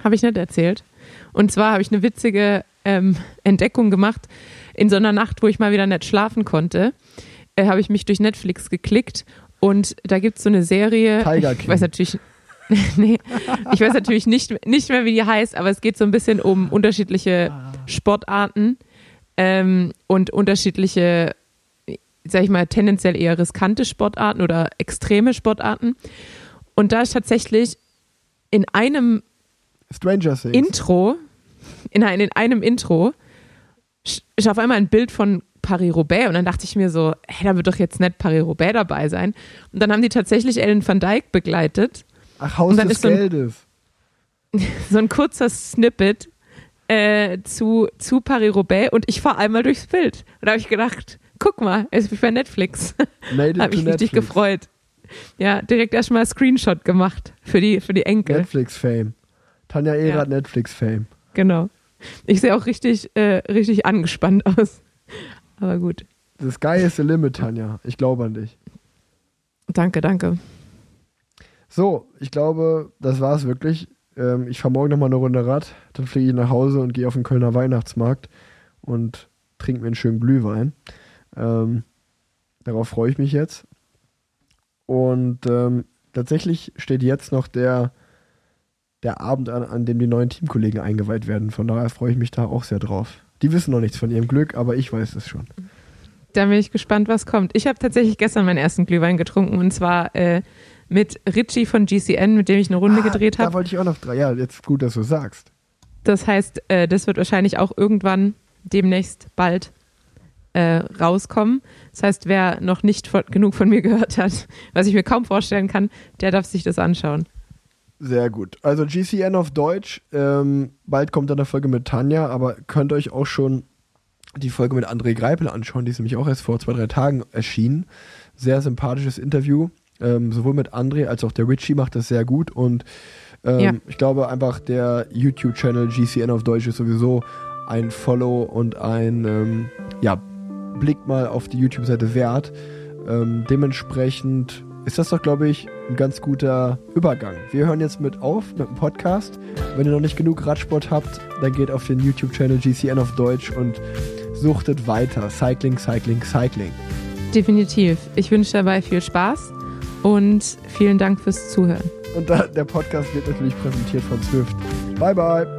Habe ich nicht erzählt. Und zwar habe ich eine witzige ähm, Entdeckung gemacht. In so einer Nacht, wo ich mal wieder nicht schlafen konnte, äh, habe ich mich durch Netflix geklickt und da gibt es so eine Serie. Tiger King. Ich weiß natürlich. (laughs) nee, ich weiß natürlich nicht, nicht mehr, wie die heißt, aber es geht so ein bisschen um unterschiedliche Sportarten ähm, und unterschiedliche, sag ich mal, tendenziell eher riskante Sportarten oder extreme Sportarten. Und da ist tatsächlich in einem. Intro, in, ein, in einem Intro, ist auf einmal ein Bild von Paris-Roubaix und dann dachte ich mir so, hey, da wird doch jetzt nicht Paris-Roubaix dabei sein. Und dann haben die tatsächlich Ellen van Dijk begleitet. Ach, Haus des so Geldes. Ein, so ein (laughs) kurzer Snippet äh, zu, zu Paris-Roubaix und ich fahre einmal durchs Bild. Und da habe ich gedacht, guck mal, es ist wie bei Netflix. (laughs) Made habe ich mich richtig gefreut. Ja, direkt erstmal Screenshot gemacht für die, für die Enkel. Netflix-Fame. Tanja Ehre hat Netflix-Fame. Genau. Ich sehe auch richtig, äh, richtig angespannt (laughs) aus. Aber gut. The sky is the limit, Tanja. Ich glaube an dich. Danke, danke. So, ich glaube, das war es wirklich. Ähm, ich fahre morgen nochmal eine Runde Rad, dann fliege ich nach Hause und gehe auf den Kölner Weihnachtsmarkt und trinke mir einen schönen Glühwein. Ähm, darauf freue ich mich jetzt. Und ähm, tatsächlich steht jetzt noch der der Abend an, an dem die neuen Teamkollegen eingeweiht werden. Von daher freue ich mich da auch sehr drauf. Die wissen noch nichts von ihrem Glück, aber ich weiß es schon. Da bin ich gespannt, was kommt. Ich habe tatsächlich gestern meinen ersten Glühwein getrunken und zwar äh, mit Richie von GCN, mit dem ich eine Runde ah, gedreht habe. Da wollte ich auch noch drei. Ja, jetzt gut, dass du sagst. Das heißt, äh, das wird wahrscheinlich auch irgendwann demnächst bald äh, rauskommen. Das heißt, wer noch nicht von, genug von mir (laughs) gehört hat, was ich mir kaum vorstellen kann, der darf sich das anschauen. Sehr gut. Also GCN auf Deutsch. Ähm, bald kommt dann eine Folge mit Tanja, aber könnt euch auch schon die Folge mit André Greipel anschauen. Die ist nämlich auch erst vor zwei, drei Tagen erschienen. Sehr sympathisches Interview. Ähm, sowohl mit André als auch der Richie macht das sehr gut. Und ähm, ja. ich glaube einfach, der YouTube-Channel GCN auf Deutsch ist sowieso ein Follow und ein ähm, ja, Blick mal auf die YouTube-Seite wert. Ähm, dementsprechend ist das doch, glaube ich, ein ganz guter Übergang. Wir hören jetzt mit auf mit dem Podcast. Wenn ihr noch nicht genug Radsport habt, dann geht auf den YouTube-Channel GCN auf Deutsch und suchtet weiter. Cycling, Cycling, Cycling. Definitiv. Ich wünsche dabei viel Spaß und vielen Dank fürs Zuhören. Und der Podcast wird natürlich präsentiert von Swift. Bye, bye.